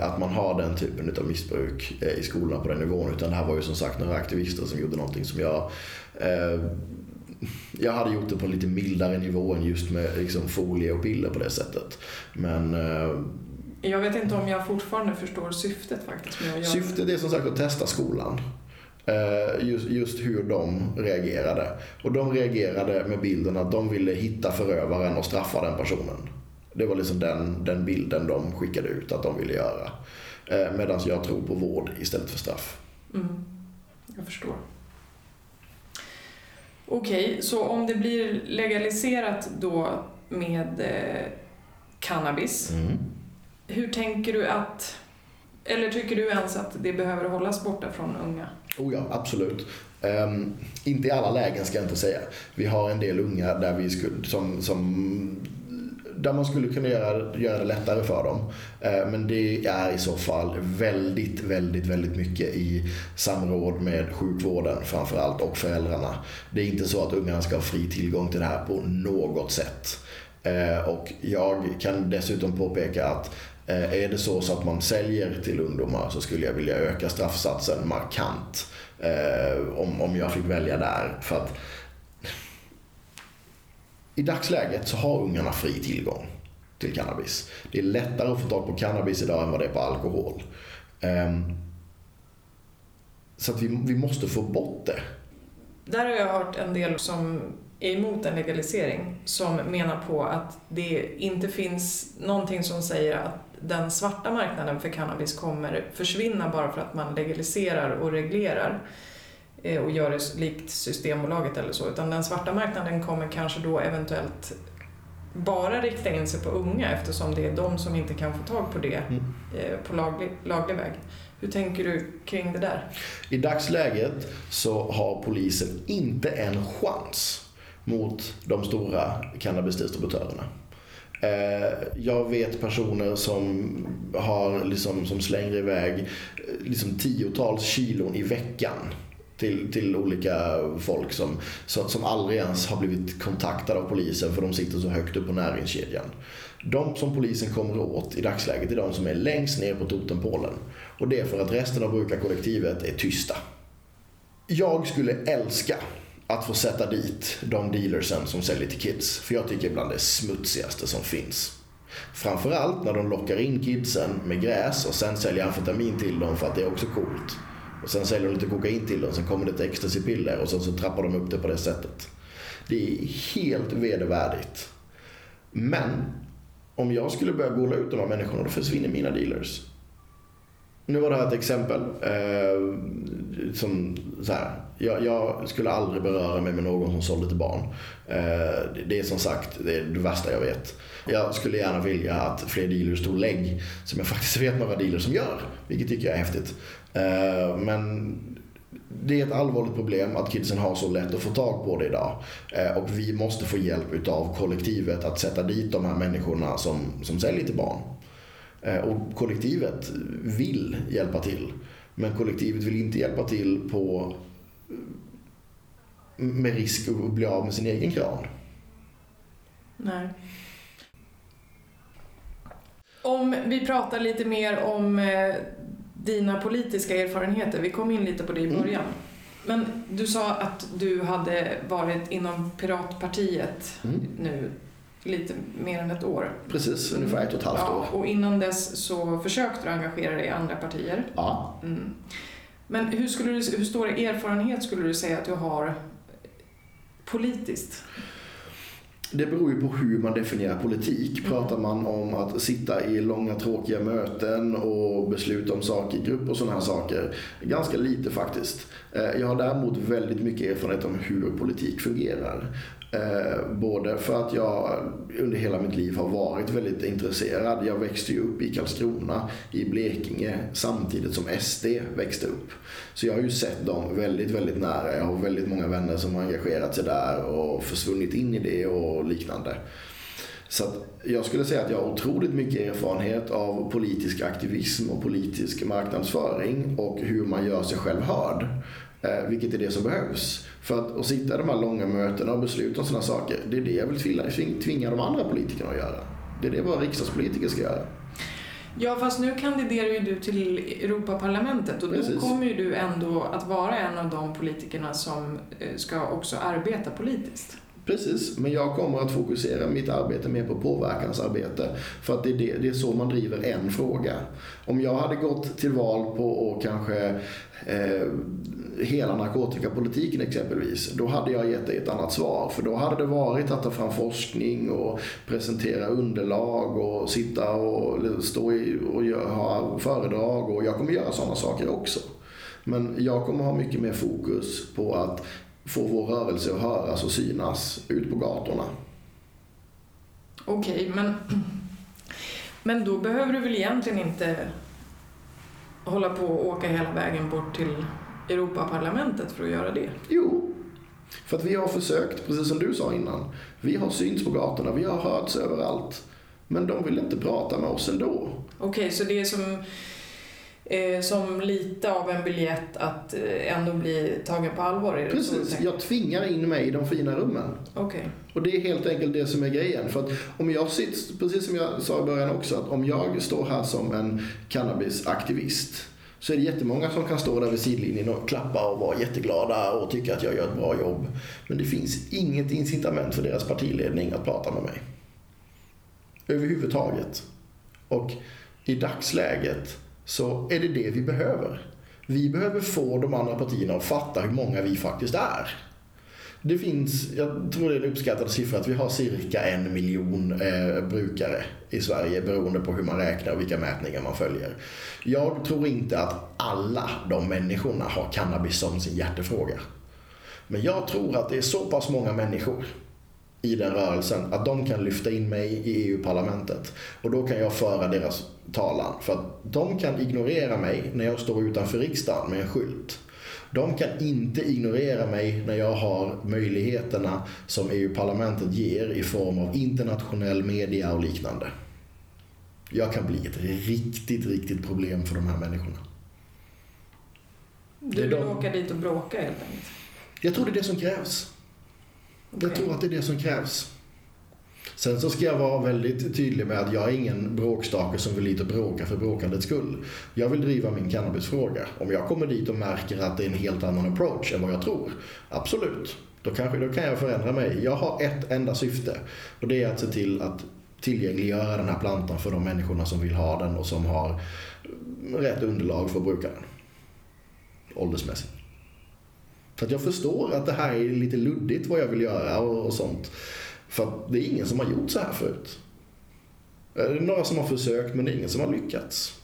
att man har den typen av missbruk eh, i skolan på den nivån. Utan det här var ju som sagt några aktivister som gjorde någonting som jag eh, jag hade gjort det på en lite mildare nivå än just med liksom, folie och piller på det sättet. Men eh, jag vet inte om jag fortfarande förstår syftet faktiskt. Med att göra syftet är som sagt att testa skolan. Eh, just, just hur de reagerade. Och de reagerade med bilden att de ville hitta förövaren och straffa den personen. Det var liksom den, den bilden de skickade ut att de ville göra. Eh, Medan jag tror på vård istället för straff. Mm. Jag förstår. Okej, okay, så om det blir legaliserat då med eh, cannabis. Mm. Hur tänker du att, eller tycker du ens att det behöver hållas borta från unga? Oh ja, absolut. Um, inte i alla lägen ska jag inte säga. Vi har en del unga där vi skulle, som, som där man skulle kunna göra, göra det lättare för dem. Eh, men det är i så fall väldigt, väldigt, väldigt mycket i samråd med sjukvården framförallt och föräldrarna. Det är inte så att ungarna ska ha fri tillgång till det här på något sätt. Eh, och jag kan dessutom påpeka att eh, är det så, så att man säljer till ungdomar så skulle jag vilja öka straffsatsen markant. Om, om jag fick välja där. För att i dagsläget så har ungarna fri tillgång till cannabis. Det är lättare att få tag på cannabis idag än vad det är på alkohol. Um, så att vi, vi måste få bort det. Där har jag hört en del som är emot en legalisering som menar på att det inte finns någonting som säger att den svarta marknaden för cannabis kommer försvinna bara för att man legaliserar och reglerar. Eh, och gör det likt Systembolaget eller så, utan den svarta marknaden kommer kanske då eventuellt bara rikta in sig på unga eftersom det är de som inte kan få tag på det mm. Eh, på laglig, laglig väg. Hur tänker du kring det där? I dagsläget så har polisen inte en chans mot de stora cannabisdistributörerna. Eh, jag vet personer som, har liksom, som slänger iväg liksom tiotals kilon i veckan till, till olika folk som, som, aldrig ens har blivit kontaktade av polisen för de sitter så högt upp på näringskedjan. De som polisen kommer åt i dagsläget är de som är längst ner på totempålen. Och det är för att resten av brukarkollektivet är tysta. Jag skulle älska att få sätta dit de dealersen som säljer till kids. För jag tycker ibland det är smutsigaste som finns. Framförallt när de lockar in kidsen med gräs och sen säljer amfetamin till dem för att det är också coolt. Och sen säljer de lite kokain till dem, sen kommer det ett ecstasy-piller och sen så trappar de upp det på det sättet. Det är helt vedervärdigt. Men om jag skulle börja gola ut de här människorna, då försvinner mina dealers. Nu var det här ett exempel. Eh, som så här, jag, jag, skulle aldrig beröra mig med någon som sålde till barn. Eh, det är som sagt det, är det värsta jag vet. Jag skulle gärna vilja att fler dealers tog lägg, som jag faktiskt vet några dealers som gör. Vilket tycker jag är häftigt. Eh, men det är ett allvarligt problem att kidsen har så lätt att få tag på det idag. Eh, och vi måste få hjälp utav kollektivet att sätta dit de här människorna som, som säljer till barn. Eh, och kollektivet vill hjälpa till. Men kollektivet vill inte hjälpa till på, med risk att bli av med sin egen kran. Nej. Om vi pratar lite mer om dina politiska erfarenheter. Vi kom in lite på det i mm. början. Mm. Men du sa att du hade varit inom Piratpartiet mm. nu lite mer än ett år. Precis, ungefär ett och ett halvt ja, år. Och innan dess så försökte du engagera dig i andra partier. Ja. Mm. Men hur, skulle du, hur stor erfarenhet skulle du säga att du har politiskt? Det beror ju på hur man definierar politik. Mm. Pratar man om att sitta i långa tråkiga möten och besluta om saker i grupp och sådana här saker. Ganska lite faktiskt. Eh, jag har däremot väldigt mycket erfarenhet om hur politik fungerar. Eh, både för att jag under hela mitt liv har varit väldigt intresserad. Jag växte ju upp i Karlskrona, i Blekinge, samtidigt som SD växte upp. Så jag har ju sett dem väldigt, väldigt nära. Jag har väldigt många vänner som har engagerat sig där och försvunnit in i det och liknande. Så jag skulle säga att jag har otroligt mycket erfarenhet av politisk aktivism och politisk marknadsföring och hur man gör sig själv hörd. Eh, vilket är det som behövs. För att, att sitta i de här långa mötena och besluta om sådana saker, det är det jag vill tvinga, tvinga de andra politikerna att göra. Det är det våra riksdagspolitiker ska göra. Ja, fast nu kandiderar ju du till Europaparlamentet och Precis. då kommer ju du ändå att vara en av de politikerna som eh, ska också arbeta politiskt. Precis, men jag kommer att fokusera mitt arbete mer på påverkansarbete. För att det är, det, det är så man driver en fråga. Om jag hade gått till val på att kanske eh, hela narkotikapolitiken exempelvis, då hade jag gett dig ett annat svar. För då hade det varit att ta fram forskning och presentera underlag och sitta och stå i, och ha föredrag och jag kommer göra sådana saker också. Men jag kommer ha mycket mer fokus på att få vår rörelse att höras och synas ut på gatorna. Okej, okay, men, men då behöver du väl egentligen inte hålla på och åka hela vägen bort till Europaparlamentet för att göra det? Jo, För att vi har försökt, precis som du sa innan. Vi har synts på gatorna, vi har hörts överallt. Men de vill inte prata med oss ändå. Okej, okay, så det är som, som lite av en biljett att eh, ändå bli tagen på allvar? Är det Precis, jag tvingar in mig i de fina rummen. Okay. Och det är helt enkelt det som är grejen. För att om jag sitter, precis som jag sa i början också, att om jag står här som en cannabisaktivist så är det jättemånga som kan stå där vid sidlinjen och klappa och vara jätteglada och tycka att jag gör ett bra jobb. Men det finns inget incitament för deras partiledning att prata med mig. Överhuvudtaget. Och i dagsläget så är det det vi behöver. Vi behöver få de andra partierna att fatta hur många vi faktiskt är. Det finns, jag tror det är en uppskattad siffra, att vi har cirka en miljon eh, brukare i Sverige beroende på hur man räknar och vilka mätningar man följer. Jag tror inte att alla de människorna har cannabis som sin hjärtefråga. Men jag tror att det är så pass många människor i den rörelsen att de kan lyfta in mig i EU-parlamentet. Och då kan jag föra deras talan. För att de kan ignorera mig när jag står utanför riksdagen med en skylt. De kan inte ignorera mig när jag har möjligheterna som EU-parlamentet ger i form av internationell media och liknande. Jag kan bli ett riktigt, riktigt problem för de här människorna. Du vill de... åka dit och bråka helt enkelt? Jag tror det är det som krävs. Okay. Jag tror att det är det som krävs. Sen så ska jag vara väldigt tydlig med att jag är ingen bråkstake som vill dit och bråka för bråkandets skull. Jag vill driva min cannabisfråga. Om jag kommer dit och märker att det är en helt annan approach än vad jag tror, absolut. Då, kanske, då kan jag förändra mig. Jag har ett enda syfte och det är att se till att tillgängliggöra den här plantan för de människorna som vill ha den och som har rätt underlag för att bruka den. Åldersmässigt. Att jag förstår att det här är lite luddigt vad jag vill göra och, och sånt. För det är ingen som har gjort så här förut. Det är några som har försökt men det är ingen som har lyckats.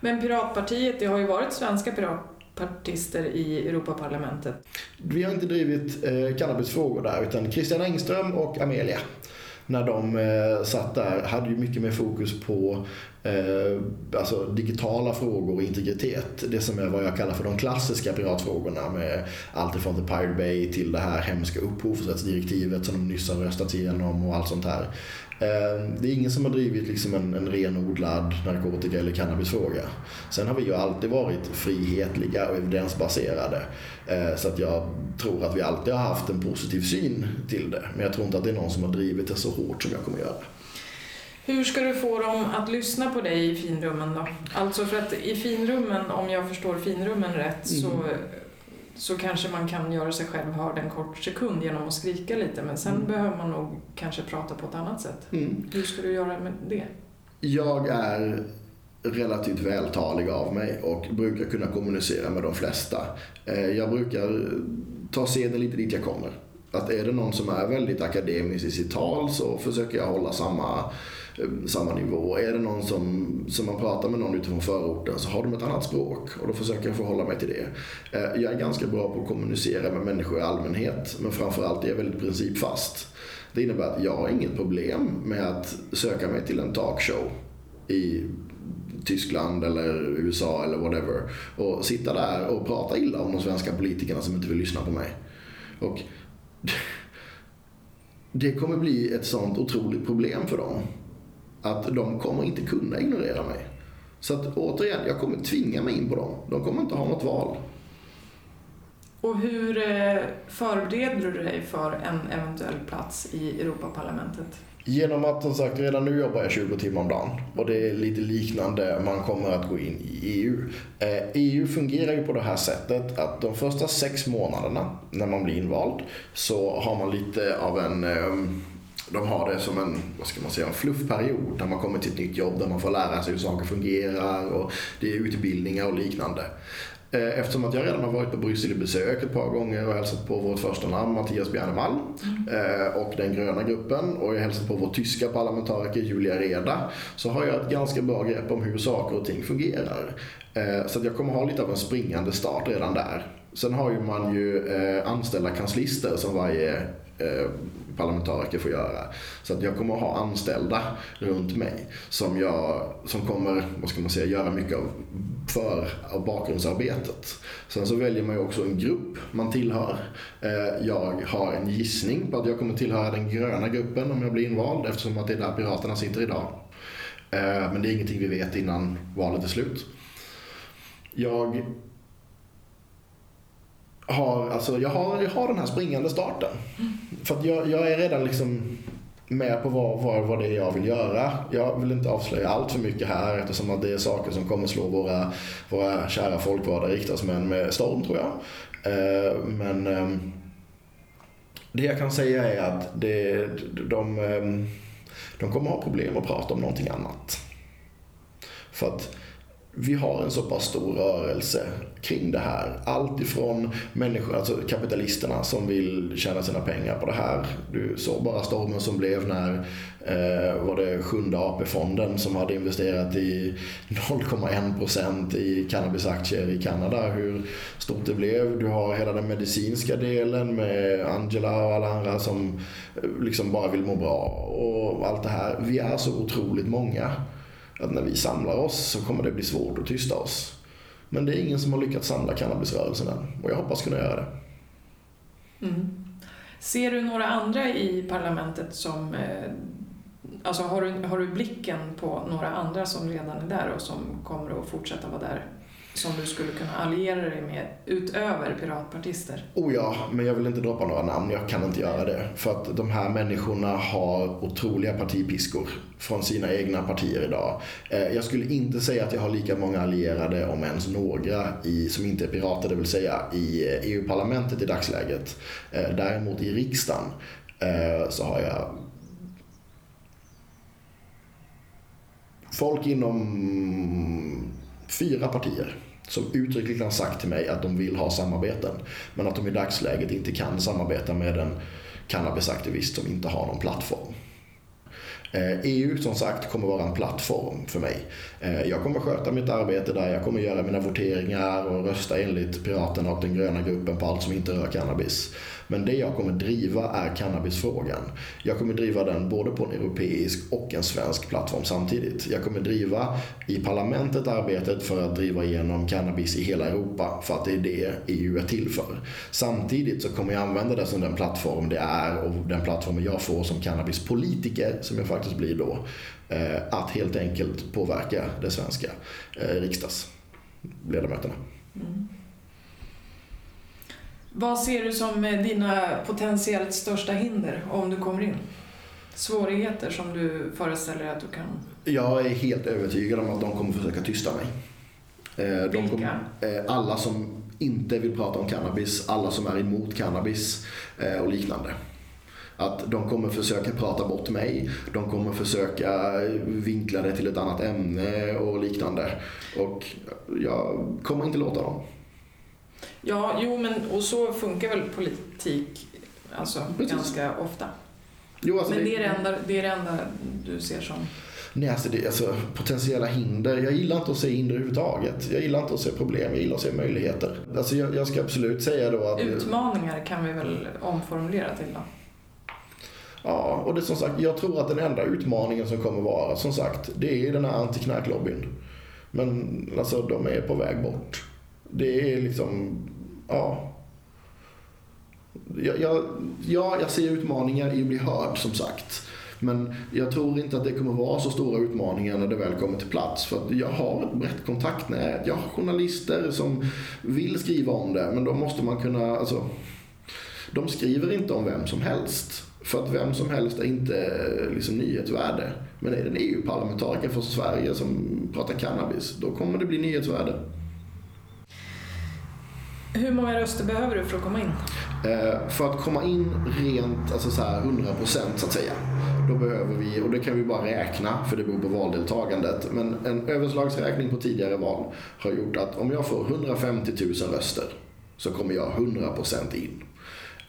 Men Piratpartiet, det har ju varit svenska piratpartister i Europaparlamentet. Vi har inte drivit eh, cannabisfrågor där utan Christian Engström och Amelia när de eh, satt där hade ju mycket mer fokus på eh, alltså digitala frågor och integritet. Det som är vad jag kallar för de klassiska piratfrågorna med allt ifrån The Pirate Bay till det här hemska upphovsrättsdirektivet som de nyss har röstat igenom och allt sånt här. Eh, det är ingen som har drivit liksom en, en renodlad narkotika eller cannabisfråga. Sen har vi ju alltid varit frihetliga och evidensbaserade. Eh, så att jag tror att vi alltid har haft en positiv syn till det. Men jag tror inte att det är någon som har drivit det så hårt som jag kommer göra. Hur ska du få dem att lyssna på dig i finrummen då? Alltså för att i finrummen, om jag förstår finrummen rätt, mm. så så kanske man kan göra sig själv hörd en kort sekund genom att skrika lite men sen mm. behöver man nog kanske prata på ett annat sätt. Mm. Hur ska du göra med det? Jag är relativt vältalig av mig och brukar kunna kommunicera med de flesta. Eh, jag brukar ta scenen lite dit jag kommer. Att är det någon som är väldigt akademisk i sitt tal så försöker jag hålla samma Eh, samma nivå. Är det någon som, som man pratar med någon utifrån förorten så har de ett annat språk och då försöker jag förhålla mig till det. Eh, jag är ganska bra på att kommunicera med människor i allmänhet men framförallt är jag väldigt principfast. Det innebär att jag har inget problem med att söka mig till en talkshow i Tyskland eller USA eller whatever och sitta där och prata illa om de svenska politikerna som inte vill lyssna på mig. Och det kommer bli ett sånt otroligt problem för dem att de kommer inte kunna ignorera mig. Så att återigen, jag kommer tvinga mig in på dem. De kommer inte ha något val. Och hur eh, förbereder du dig för en eventuell plats i Europaparlamentet? Genom att som sagt redan nu jobbar jag 20 timmar om dagen och det är lite liknande, man kommer att gå in i EU. Eh, EU fungerar ju på det här sättet att de första sex månaderna när man blir invald så har man lite av en eh, de har det som en, vad ska man säga, en fluffperiod där man kommer till ett nytt jobb där man får lära sig hur saker fungerar och det är utbildningar och liknande. Eh, eftersom att jag redan har varit på Bryssel i besök ett par gånger och hälsat på vårt första namn Mattias Bjernemalm mm. och den gröna gruppen och jag hälsat på vår tyska parlamentariker Julia Reda så har jag ett ganska bra grepp om hur saker och ting fungerar. Eh, så att jag kommer ha lite av en springande start redan där. Sen har ju man ju anställda kanslister som varje eh, parlamentariker får göra. Så att jag kommer att ha anställda runt mig som, jag, som kommer, vad ska man säga, göra mycket av för av bakgrundsarbetet. Sen så väljer man ju också en grupp man tillhör. Eh, jag har en gissning på att jag kommer tillhöra den gröna gruppen om jag blir invald eftersom att det är där Piraterna sitter idag. Eh, men det är ingenting vi vet innan valet är slut. Jag har, alltså, jag har, jag har den här springande starten. Mm. För att jag, jag är redan liksom med på vad, vad, vad det är jag vill göra. Jag vill inte avslöja allt för mycket här eftersom att det är saker som kommer slå våra, våra kära folkvalda riksdagsmän med storm tror jag. Eh, men eh, det jag kan säga är att det, de, ehm, de kommer ha problem att prata om någonting annat. För att vi har en så pass stor rörelse kring det här. Allt ifrån människor, alltså kapitalisterna som vill tjäna sina pengar på det här. Du såg bara stormen som blev när eh, var det sjunde AP-fonden som hade investerat i 0,1% i cannabisaktier i Kanada. Hur stort det blev. Du har hela den medicinska delen med Angela och alla andra som eh, liksom bara vill må bra och allt det här. Vi är så otroligt många att när vi samlar oss så kommer det bli svårt att tysta oss. Men det är ingen som har lyckats samla cannabisrörelsen än och jag hoppas kunna göra det. Mm. Ser du några andra i parlamentet som eh, Alltså har du, har du blicken på några andra som redan är där och som kommer att fortsätta vara där som du skulle kunna alliera dig med utöver piratpartister? Oh ja, men jag vill inte droppa några namn. Jag kan inte göra det. För att de här människorna har otroliga partipiskor från sina egna partier idag. Eh, jag skulle inte säga att jag har lika många allierade, om ens några, i, som inte är pirater, det vill säga i eh, e EU-parlamentet i dagsläget. Eh, däremot i riksdagen så har jag folk inom fyra partier som uttryckligen har sagt till mig att de vill ha samarbeten. Men att de i dagsläget inte kan samarbeta med en cannabisaktivist som inte har någon plattform. Eh, EU som sagt kommer vara en plattform för mig. Eh, jag kommer sköta mitt arbete där, jag kommer göra mina voteringar och rösta enligt Piraterna och den gröna gruppen på allt som inte rör cannabis. Men det jag kommer driva är cannabisfrågan. Jag kommer driva den både på en europeisk och en svensk plattform samtidigt. Jag kommer driva i parlamentet arbetet för att driva igenom cannabis i hela Europa för att det är det EU är till för. Samtidigt så kommer jag använda det som den plattform det är och den plattformen jag får som cannabispolitiker, som jag faktiskt blir då, eh, att helt enkelt påverka det svenska eh, riksdagsledamöterna. Mm. Vad ser du som dina potentiellt största hinder om du kommer in? Svårigheter som du föreställer dig att du kan... Jag är helt övertygad om att de kommer försöka tysta mig. Eh, de? Kommer, eh, alla som inte vill prata om cannabis, alla som är emot cannabis eh, och liknande. Att de kommer försöka prata bort mig, de kommer försöka vinkla det till ett annat ämne och liknande. Och jag kommer inte låta dem. Ja, jo men och så funkar väl politik alltså, ganska ofta. Jo, alltså men det, är det, enda, det är det enda du ser som... Nej, alltså, det, alltså potentiella hinder. Jag gillar inte att se hinder överhuvudtaget. Jag gillar inte att se problem, jag gillar att se möjligheter. Alltså, jag, jag ska absolut säga då att... Utmaningar kan vi väl omformulera till då? Ja, och det som sagt, jag tror att den enda utmaningen som kommer vara, som sagt, det är den här antiknarklobbyn. Men alltså, de är på väg bort. Det är liksom, ja. Jag, jag, ja, jag ser utmaningar i att bli hörd som sagt. Men jag tror inte att det kommer vara så stora utmaningar när det väl kommer till plats. För jag har ett brett kontaktnät. Jag har journalister som vill skriva om det. Men då måste man kunna, alltså. De skriver inte om vem som helst. För att vem som helst är inte liksom nyhetsvärde. Men är det en EU-parlamentariker från Sverige som pratar cannabis, då kommer det bli nyhetsvärde. Hur många röster behöver du för att komma in? Eh, för att komma in rent, alltså så här 100 procent så att säga. Då behöver vi, och det kan vi bara räkna för det beror på valdeltagandet. Men en överslagsräkning på tidigare val har gjort att om jag får 150 000 röster så kommer jag 100 procent in.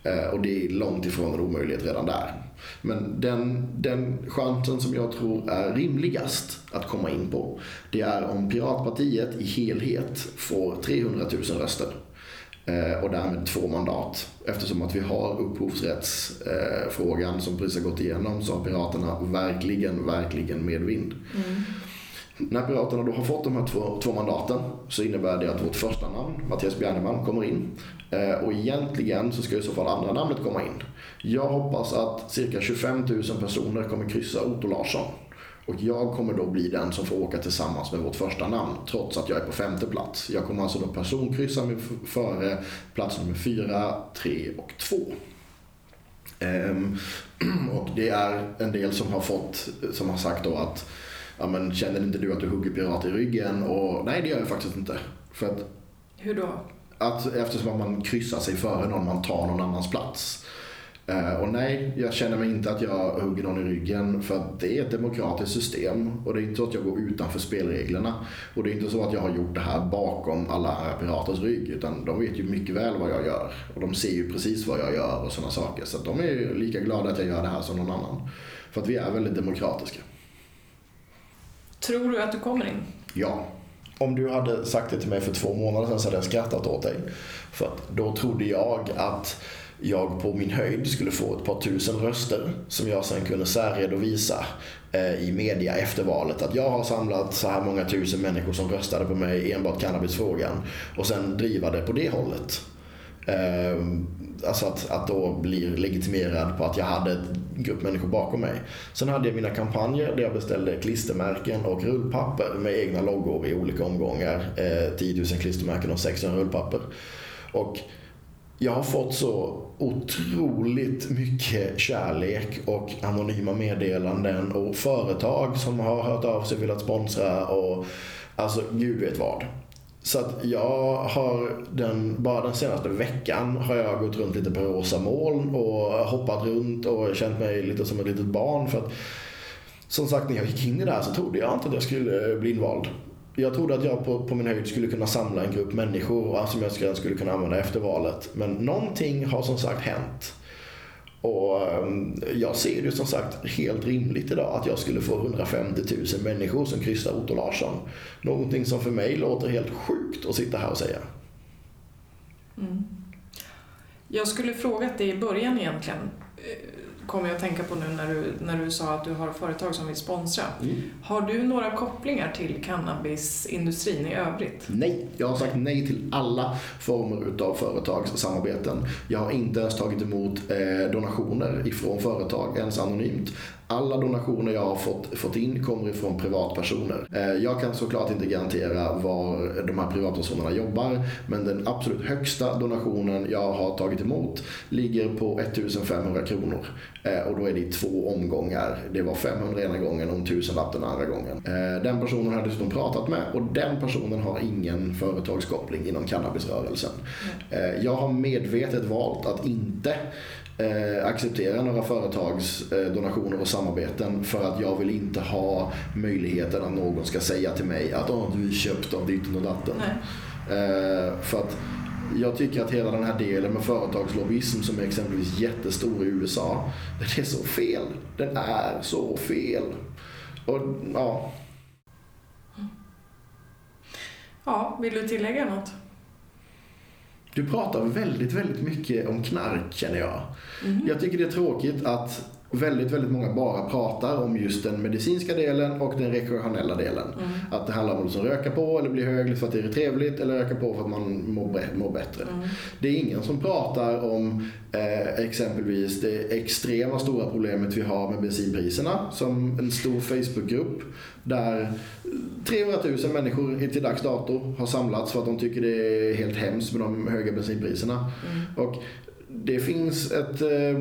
Eh, och det är långt ifrån en omöjlighet redan där. Men den, den chansen som jag tror är rimligast att komma in på, det är om Piratpartiet i helhet får 300 000 röster. Eh, och därmed två mandat. Eftersom att vi har upphovsrättsfrågan som precis har gått igenom så har Piraterna verkligen, verkligen medvind. Mm. När Piraterna då har fått de här två, två mandaten så innebär det att vårt första namn, Mattias Bjerneman, kommer in. Eh, och egentligen så ska i så fall andra namnet komma in. Jag hoppas att cirka 25 000 personer kommer kryssa Otto Larsson. Och jag kommer då bli den som får åka tillsammans med vårt första namn trots att jag är på femte plats. Jag kommer alltså då personkryssa mig före plats nummer fyra, tre och två. Um, och det är en del som har fått, som har sagt då att ja, men, känner inte du att du hugger pirater i ryggen? Och nej, det gör jag faktiskt inte. För att, Hur då? Att, eftersom man kryssar sig före någon, man tar någon annans plats. Uh, och nej, jag känner mig inte att jag hugger någon i ryggen för det är ett demokratiskt system och det är inte så att jag går utanför spelreglerna. Och det är inte så att jag har gjort det här bakom alla piraters rygg utan de vet ju mycket väl vad jag gör och de ser ju precis vad jag gör och sådana saker. Så de är lika glada att jag gör det här som någon annan. För att vi är väldigt demokratiska. Tror du att du kommer in? Ja. Om du hade sagt det till mig för två månader sedan så hade jag skrattat åt dig. För då trodde jag att jag på min höjd skulle få ett par tusen röster som jag sen kunde särredovisa eh, i media efter valet. Att jag har samlat så här många tusen människor som röstade på mig enbart cannabisfrågan och sen driva det på det hållet. Ehm, alltså att, att då bli legitimerad på att jag hade en grupp människor bakom mig. Sen hade jag mina kampanjer där jag beställde klistermärken och rullpapper med egna loggor i olika omgångar. Eh, 10 000 klistermärken och 600 rullpapper. Och jag har fått så otroligt mycket kärlek och anonyma meddelanden och företag som har hört av sig och velat sponsra och alltså gud vet vad. Så att jag har den, bara den senaste veckan har jag gått runt lite på rosa moln och hoppat runt och känt mig lite som ett litet barn. För att, som sagt, när jag gick in i det här så trodde jag inte att jag skulle bli invald. Jag trodde att jag på, på min höjd skulle kunna samla en grupp människor som jag skulle, skulle kunna använda efter valet. Men någonting har som sagt hänt. Och ehm, jag ser det som sagt helt rimligt idag att jag skulle få 150 000 människor som kryssar Otto Larsson. Någonting som för mig låter helt sjukt att sitta här och säga. Mm. Jag skulle frågat dig i början egentligen kommer jag att tänka på nu när du, när du sa att du har företag som vill sponsra. Mm. Har du några kopplingar till cannabisindustrin i övrigt? Nej, jag har sagt nej till alla former utav företagssamarbeten. Jag har inte ens tagit emot eh, donationer ifrån företag, ens anonymt. Alla donationer jag har fått, fått in kommer ifrån privatpersoner. Eh, jag kan såklart inte garantera var de här privatpersonerna jobbar men den absolut högsta donationen jag har tagit emot ligger på 1500 kronor. Eh, och då är det i två omgångar. Det var 500 ena gången och en tusenlapp den andra gången. Eh, den personen har jag dessutom pratat med och den personen har ingen företagskoppling inom cannabisrörelsen. Mm. Jag har medvetet valt att inte eh, acceptera några företags eh, donationer och samarbeten för att jag vill inte ha möjligheten att någon ska säga till mig att oh, du är köpt av ditten och datten. Eh, för att jag tycker att hela den här delen med företagslobbyism som är exempelvis jättestor i USA, den är så fel. Den är så fel. Och, ja. Ja, vill du tillägga något? Du pratar väldigt, väldigt mycket om knark känner jag. Mm. Jag tycker det är tråkigt att väldigt, väldigt många bara pratar om just den medicinska delen och den rekreationella delen. Mm. Att det handlar om att röka på eller bli hög för att det är trevligt eller röka på för att man mår, mår bättre. Mm. Det är ingen som pratar om eh, exempelvis det extrema stora problemet vi har med bensinpriserna som en stor Facebookgrupp där 300 000 människor till dags dato har samlats för att de tycker det är helt hemskt med de höga bensinpriserna. Mm. Och det finns ett eh,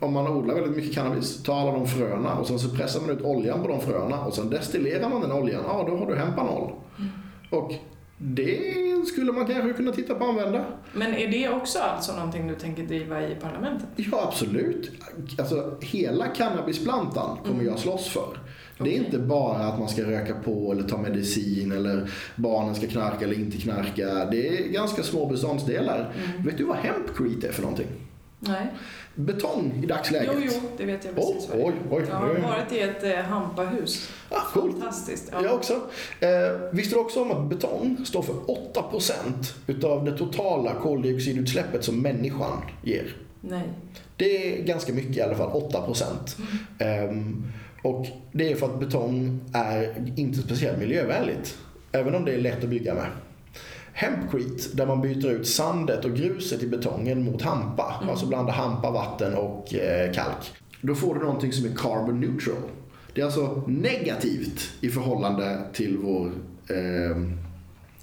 om man odlar väldigt mycket cannabis, tar alla de fröna och sen så pressar man ut oljan på de fröna och sen destillerar man den oljan, ja då har du hempanol. Mm. Och det skulle man kanske kunna titta på att använda. Men är det också alltså någonting du tänker driva i parlamentet? Ja, absolut. Alltså, hela cannabisplantan kommer mm. jag slåss för. Det är inte bara att man ska röka på eller ta medicin eller barnen ska knarka eller inte knarka. Det är ganska små beståndsdelar. Mm. Vet du vad hempcrete är för någonting? Nej. Betong i dagsläget. Jo, jo, det vet jag precis oj, oj, oj. Jag har varit i ett eh, hampahus. Ah, coolt. Fantastiskt. Ja. Jag också. Eh, visste du också om att betong står för 8% utav det totala koldioxidutsläppet som människan ger? Nej. Det är ganska mycket i alla fall, 8%. Mm. Um, och det är för att betong är inte speciellt miljövänligt. Även om det är lätt att bygga med. Hempcrete, där man byter ut sandet och gruset i betongen mot hampa. Mm. Alltså blanda hampa, vatten och eh, kalk. Då får du någonting som är carbon neutral. Det är alltså negativt i förhållande till vår eh,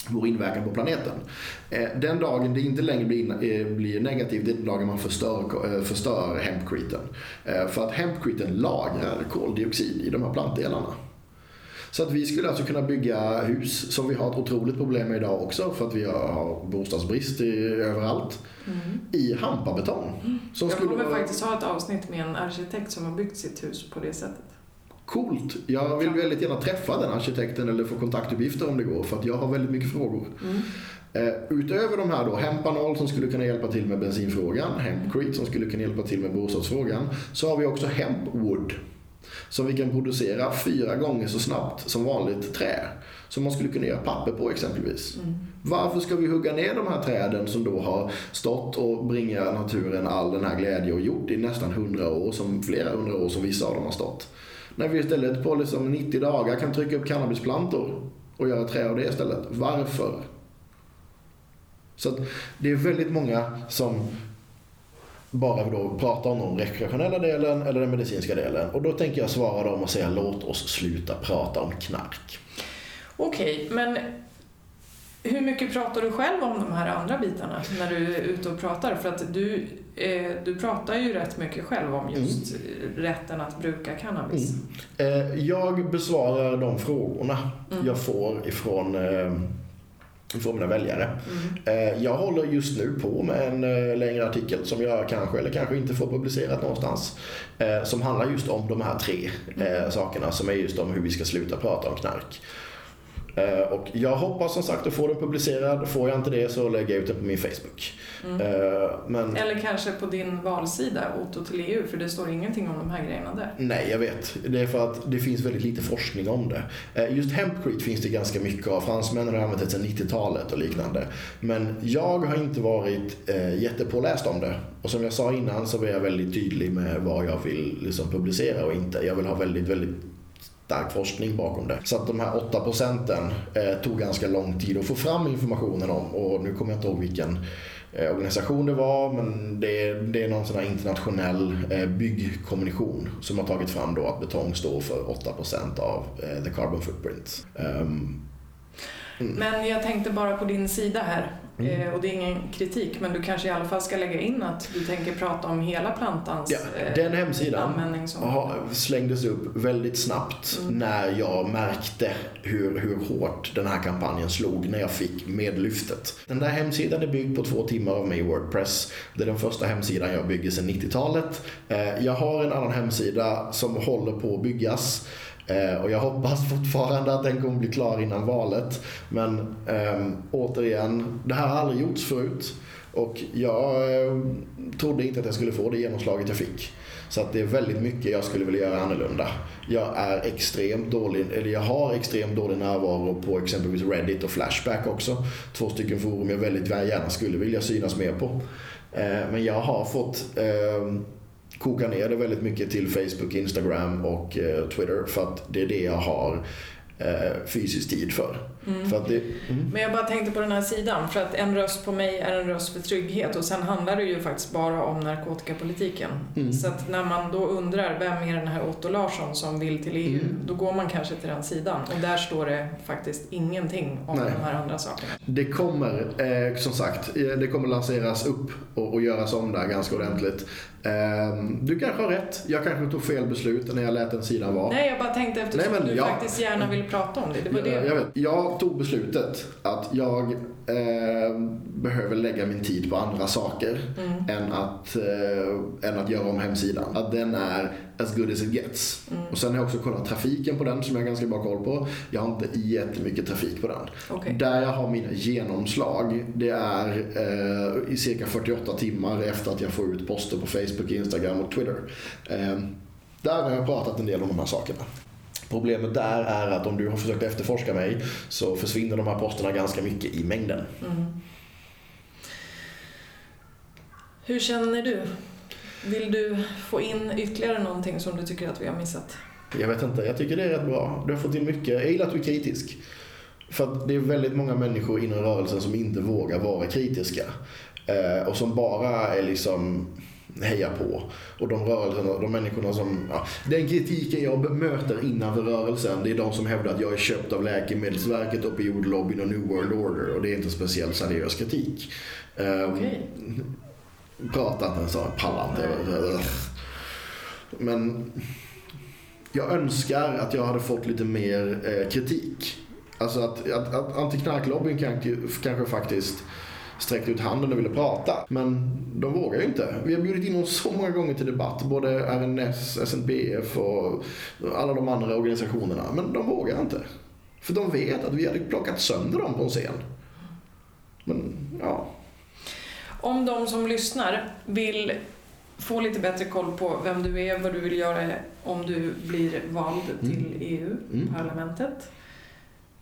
vår inverkan på planeten. Eh, den dagen det inte längre blir, eh, blir negativt, det är den dagen man förstör, eh, förstör hempcreten. För att hempcreten lagrar koldioxid i de här plantdelarna. Så att vi skulle alltså kunna bygga hus som vi har ett otroligt problem med idag också för att vi har bostadsbrist i, överallt. Mm. I hampabetong. Mm. Som Jag kommer vara... faktiskt ha ett avsnitt med en arkitekt som har byggt sitt hus på det sättet. Coolt. Jag vill väldigt gärna träffa den arkitekten eller få kontaktuppgifter om det går för att jag har väldigt mycket frågor. Mm. Uh, utöver de här då, Hempanol som skulle kunna hjälpa till med bensinfrågan, Hempcrete som skulle kunna hjälpa till med bostadsfrågan, så har vi också Hempwood som vi kan producera fyra gånger så snabbt som vanligt trä. Som man skulle kunna göra papper på exempelvis. Mm. Varför ska vi hugga ner de här träden som då har stått och bringat naturen all den här glädje och gjort i nästan hundra år, som flera hundra år som vissa av dem har stått. När vi istället på liksom 90 dagar kan trycka upp cannabisplantor och göra trä av det istället. Varför? Så det är väldigt många som bara då pratar om den rekreationella delen eller den medicinska delen. Och då tänker jag svara dem och säga låt oss sluta prata om knark. Okej, okay, men hur mycket pratar du själv om de här andra bitarna när du är ute och pratar? För att du, eh, du pratar ju rätt mycket själv om just mm. rätten att bruka cannabis. Mm. Eh, jag besvarar de frågorna mm. jag får ifrån eh, från mina väljare. Mm. Jag håller just nu på med en eh, längre artikel som jag kanske eller kanske inte får publicerat någonstans. Eh, som handlar just om de här tre mm. sakerna som är just om hur vi ska sluta prata om knark. Eh, och jag hoppas som sagt att få den publicerad. Får jag inte det så lägger jag ut den på min Facebook. Mm. Eh, men... Eller kanske på din valsida, Otto till EU, för det står ingenting om de här grejerna där. Nej, jag vet. Det är för att det finns väldigt lite forskning om det. Eh, just hempcrete finns det ganska mycket av. Fransmännen har använt det sedan 90-talet och liknande. Men jag har inte varit jättepåläst om det. Och som jag sa innan så är jag väldigt tydlig med vad jag vill liksom publicera och inte. Jag vill ha väldigt, väldigt stark forskning bakom det. Så att de här 8 procenten eh, tog ganska lång tid att få fram informationen om och nu kommer jag inte ihåg vilken eh, organisation det var men det, det är någon sån här internationell eh, byggkommission som har tagit fram då att betong står för 8 procent av eh, the carbon footprint. Um, Mm. Men jag tänkte bara på din sida här, mm. Eh, och det är ingen kritik, men du kanske i alla fall ska lägga in att du tänker prata om hela plantans ja, eh, Den hemsidan som... slängdes upp väldigt snabbt mm. när jag märkte hur, hur hårt den här kampanjen slog när jag fick medlyftet. Den där hemsidan är byggd på två timmar av mig i Wordpress. Det är den första hemsidan jag bygger sedan 90-talet. Eh, jag har en annan hemsida som håller på att byggas Eh, och jag hoppas fortfarande att den kommer bli klar innan valet. Men eh, återigen, det här har aldrig gjorts förut. Och jag eh, trodde inte att jag skulle få det genomslaget jag fick. Så att det är väldigt mycket jag skulle vilja göra annorlunda. Jag är extremt dålig, eller jag har extremt dålig närvaro på exempelvis Reddit och Flashback också. Två stycken forum jag väldigt gärna skulle vilja synas mer på. Eh, men jag har fått ehm, koka ner det väldigt mycket till Facebook, Instagram och eh, Twitter för att det är det jag har eh, fysisk tid för. Mm. för att det, mm. Men jag bara tänkte på den här sidan, för att en röst på mig är en röst för trygghet och sen handlar det ju faktiskt bara om narkotikapolitiken. Mm. Så att när man då undrar vem är den här Otto Larsson som vill till EU, mm. då går man kanske till den sidan och där står det faktiskt ingenting om Nej. de här andra sakerna. Det kommer, eh, som sagt, eh, det kommer lanseras upp och, och göras om där ganska ordentligt. Ehm, du kanske har rätt. Jag kanske tog fel beslut när jag lät den sidan vara. Nej, jag bara tänkte eftersom Nej, men du jag- faktiskt gärna vill prata om det. Det var Jag, det. jag, vet, jag tog beslutet att jag eh, behöver lägga min tid på andra saker Mm. än, att, eh, än att göra om hemsidan. Att den är as good as it gets. Mm. Och sen har jag också kollat trafiken på den som jag har ganska bra koll på. Jag har inte jättemycket trafik på den. Okej. Där jag har mina genomslag, det är eh, i cirka 48 timmar efter att jag får ut poster på Facebook, Instagram och Twitter. Eh, där har jag pratat en del om de här sakerna. Problemet där är att om du har försökt efterforska mig så försvinner de här posterna ganska mycket i mängden. Mm. Hur känner du? Vill du få in ytterligare någonting som du tycker att vi har missat? Jag vet inte, jag tycker det är rätt bra. Du har fått in mycket. Jag gillar att du är kritisk. För det är väldigt många människor inom rörelsen som inte vågar vara kritiska. Eh, och som bara är liksom heja på. Och de rörelserna, de människorna som... Ja, den kritiken jag bemöter innanför rörelsen, det är de som hävdar att jag är köpt av Läkemedelsverket, opioidlobbyn och New World Order. Och det är inte speciellt seriös kritik. Eh, Okej. Prata inte ens om, jag pallar inte. Men jag önskar att jag hade fått lite mer eh, kritik. Alltså att, att, att antiknarklobbyn kanske, kanske faktiskt sträckte ut handen och ville prata. Men de vågar ju inte. Vi har bjudit in dem så många gånger till debatt. Både RNS, SNBF och alla de andra organisationerna. Men de vågar inte. För de vet att vi hade plockat sönder dem på en scen. Men ja, om de som lyssnar vill få lite bättre koll på vem du är, vad du vill göra om du blir vald till Mm. EU-parlamentet.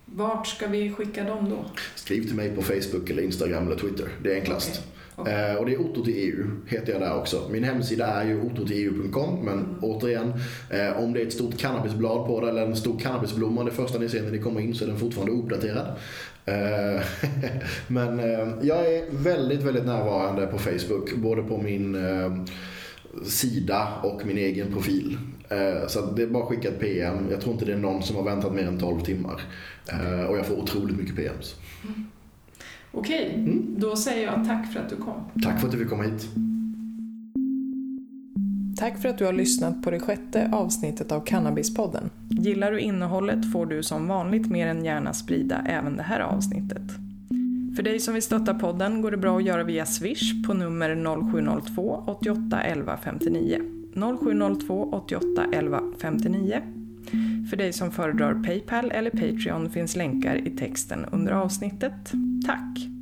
Vart ska vi skicka dem då? Skriv till mig på Facebook eller Instagram eller Twitter. Det är enklast. Okej. Eh, och det är Otto till EU, heter jag där också. Min hemsida är ju ottotilleu.com, men återigen, eh, om det är ett stort cannabisblad på det eller en stor cannabisblomma det första ni ser när ni kommer in så är den fortfarande uppdaterad. Eh, men eh, jag är väldigt, väldigt närvarande på Facebook, både på min eh, sida och min egen profil. Så det är bara att skicka ett PM. Jag tror inte det är någon som har väntat mer än 12 timmar. Och jag får otroligt mycket PMs. Okej, Mm. då säger jag tack för att du kom. Tack för att du fick komma hit. Tack för att du har lyssnat på det sjätte avsnittet av Cannabispodden. Gillar du innehållet får du som vanligt mer än gärna sprida även det här avsnittet. För dig som vill stötta podden går det bra att göra via Swish på nummer 0702 88 11 59. 0702 88 11 59. För dig som föredrar Paypal eller Patreon finns länkar i texten under avsnittet. Tack!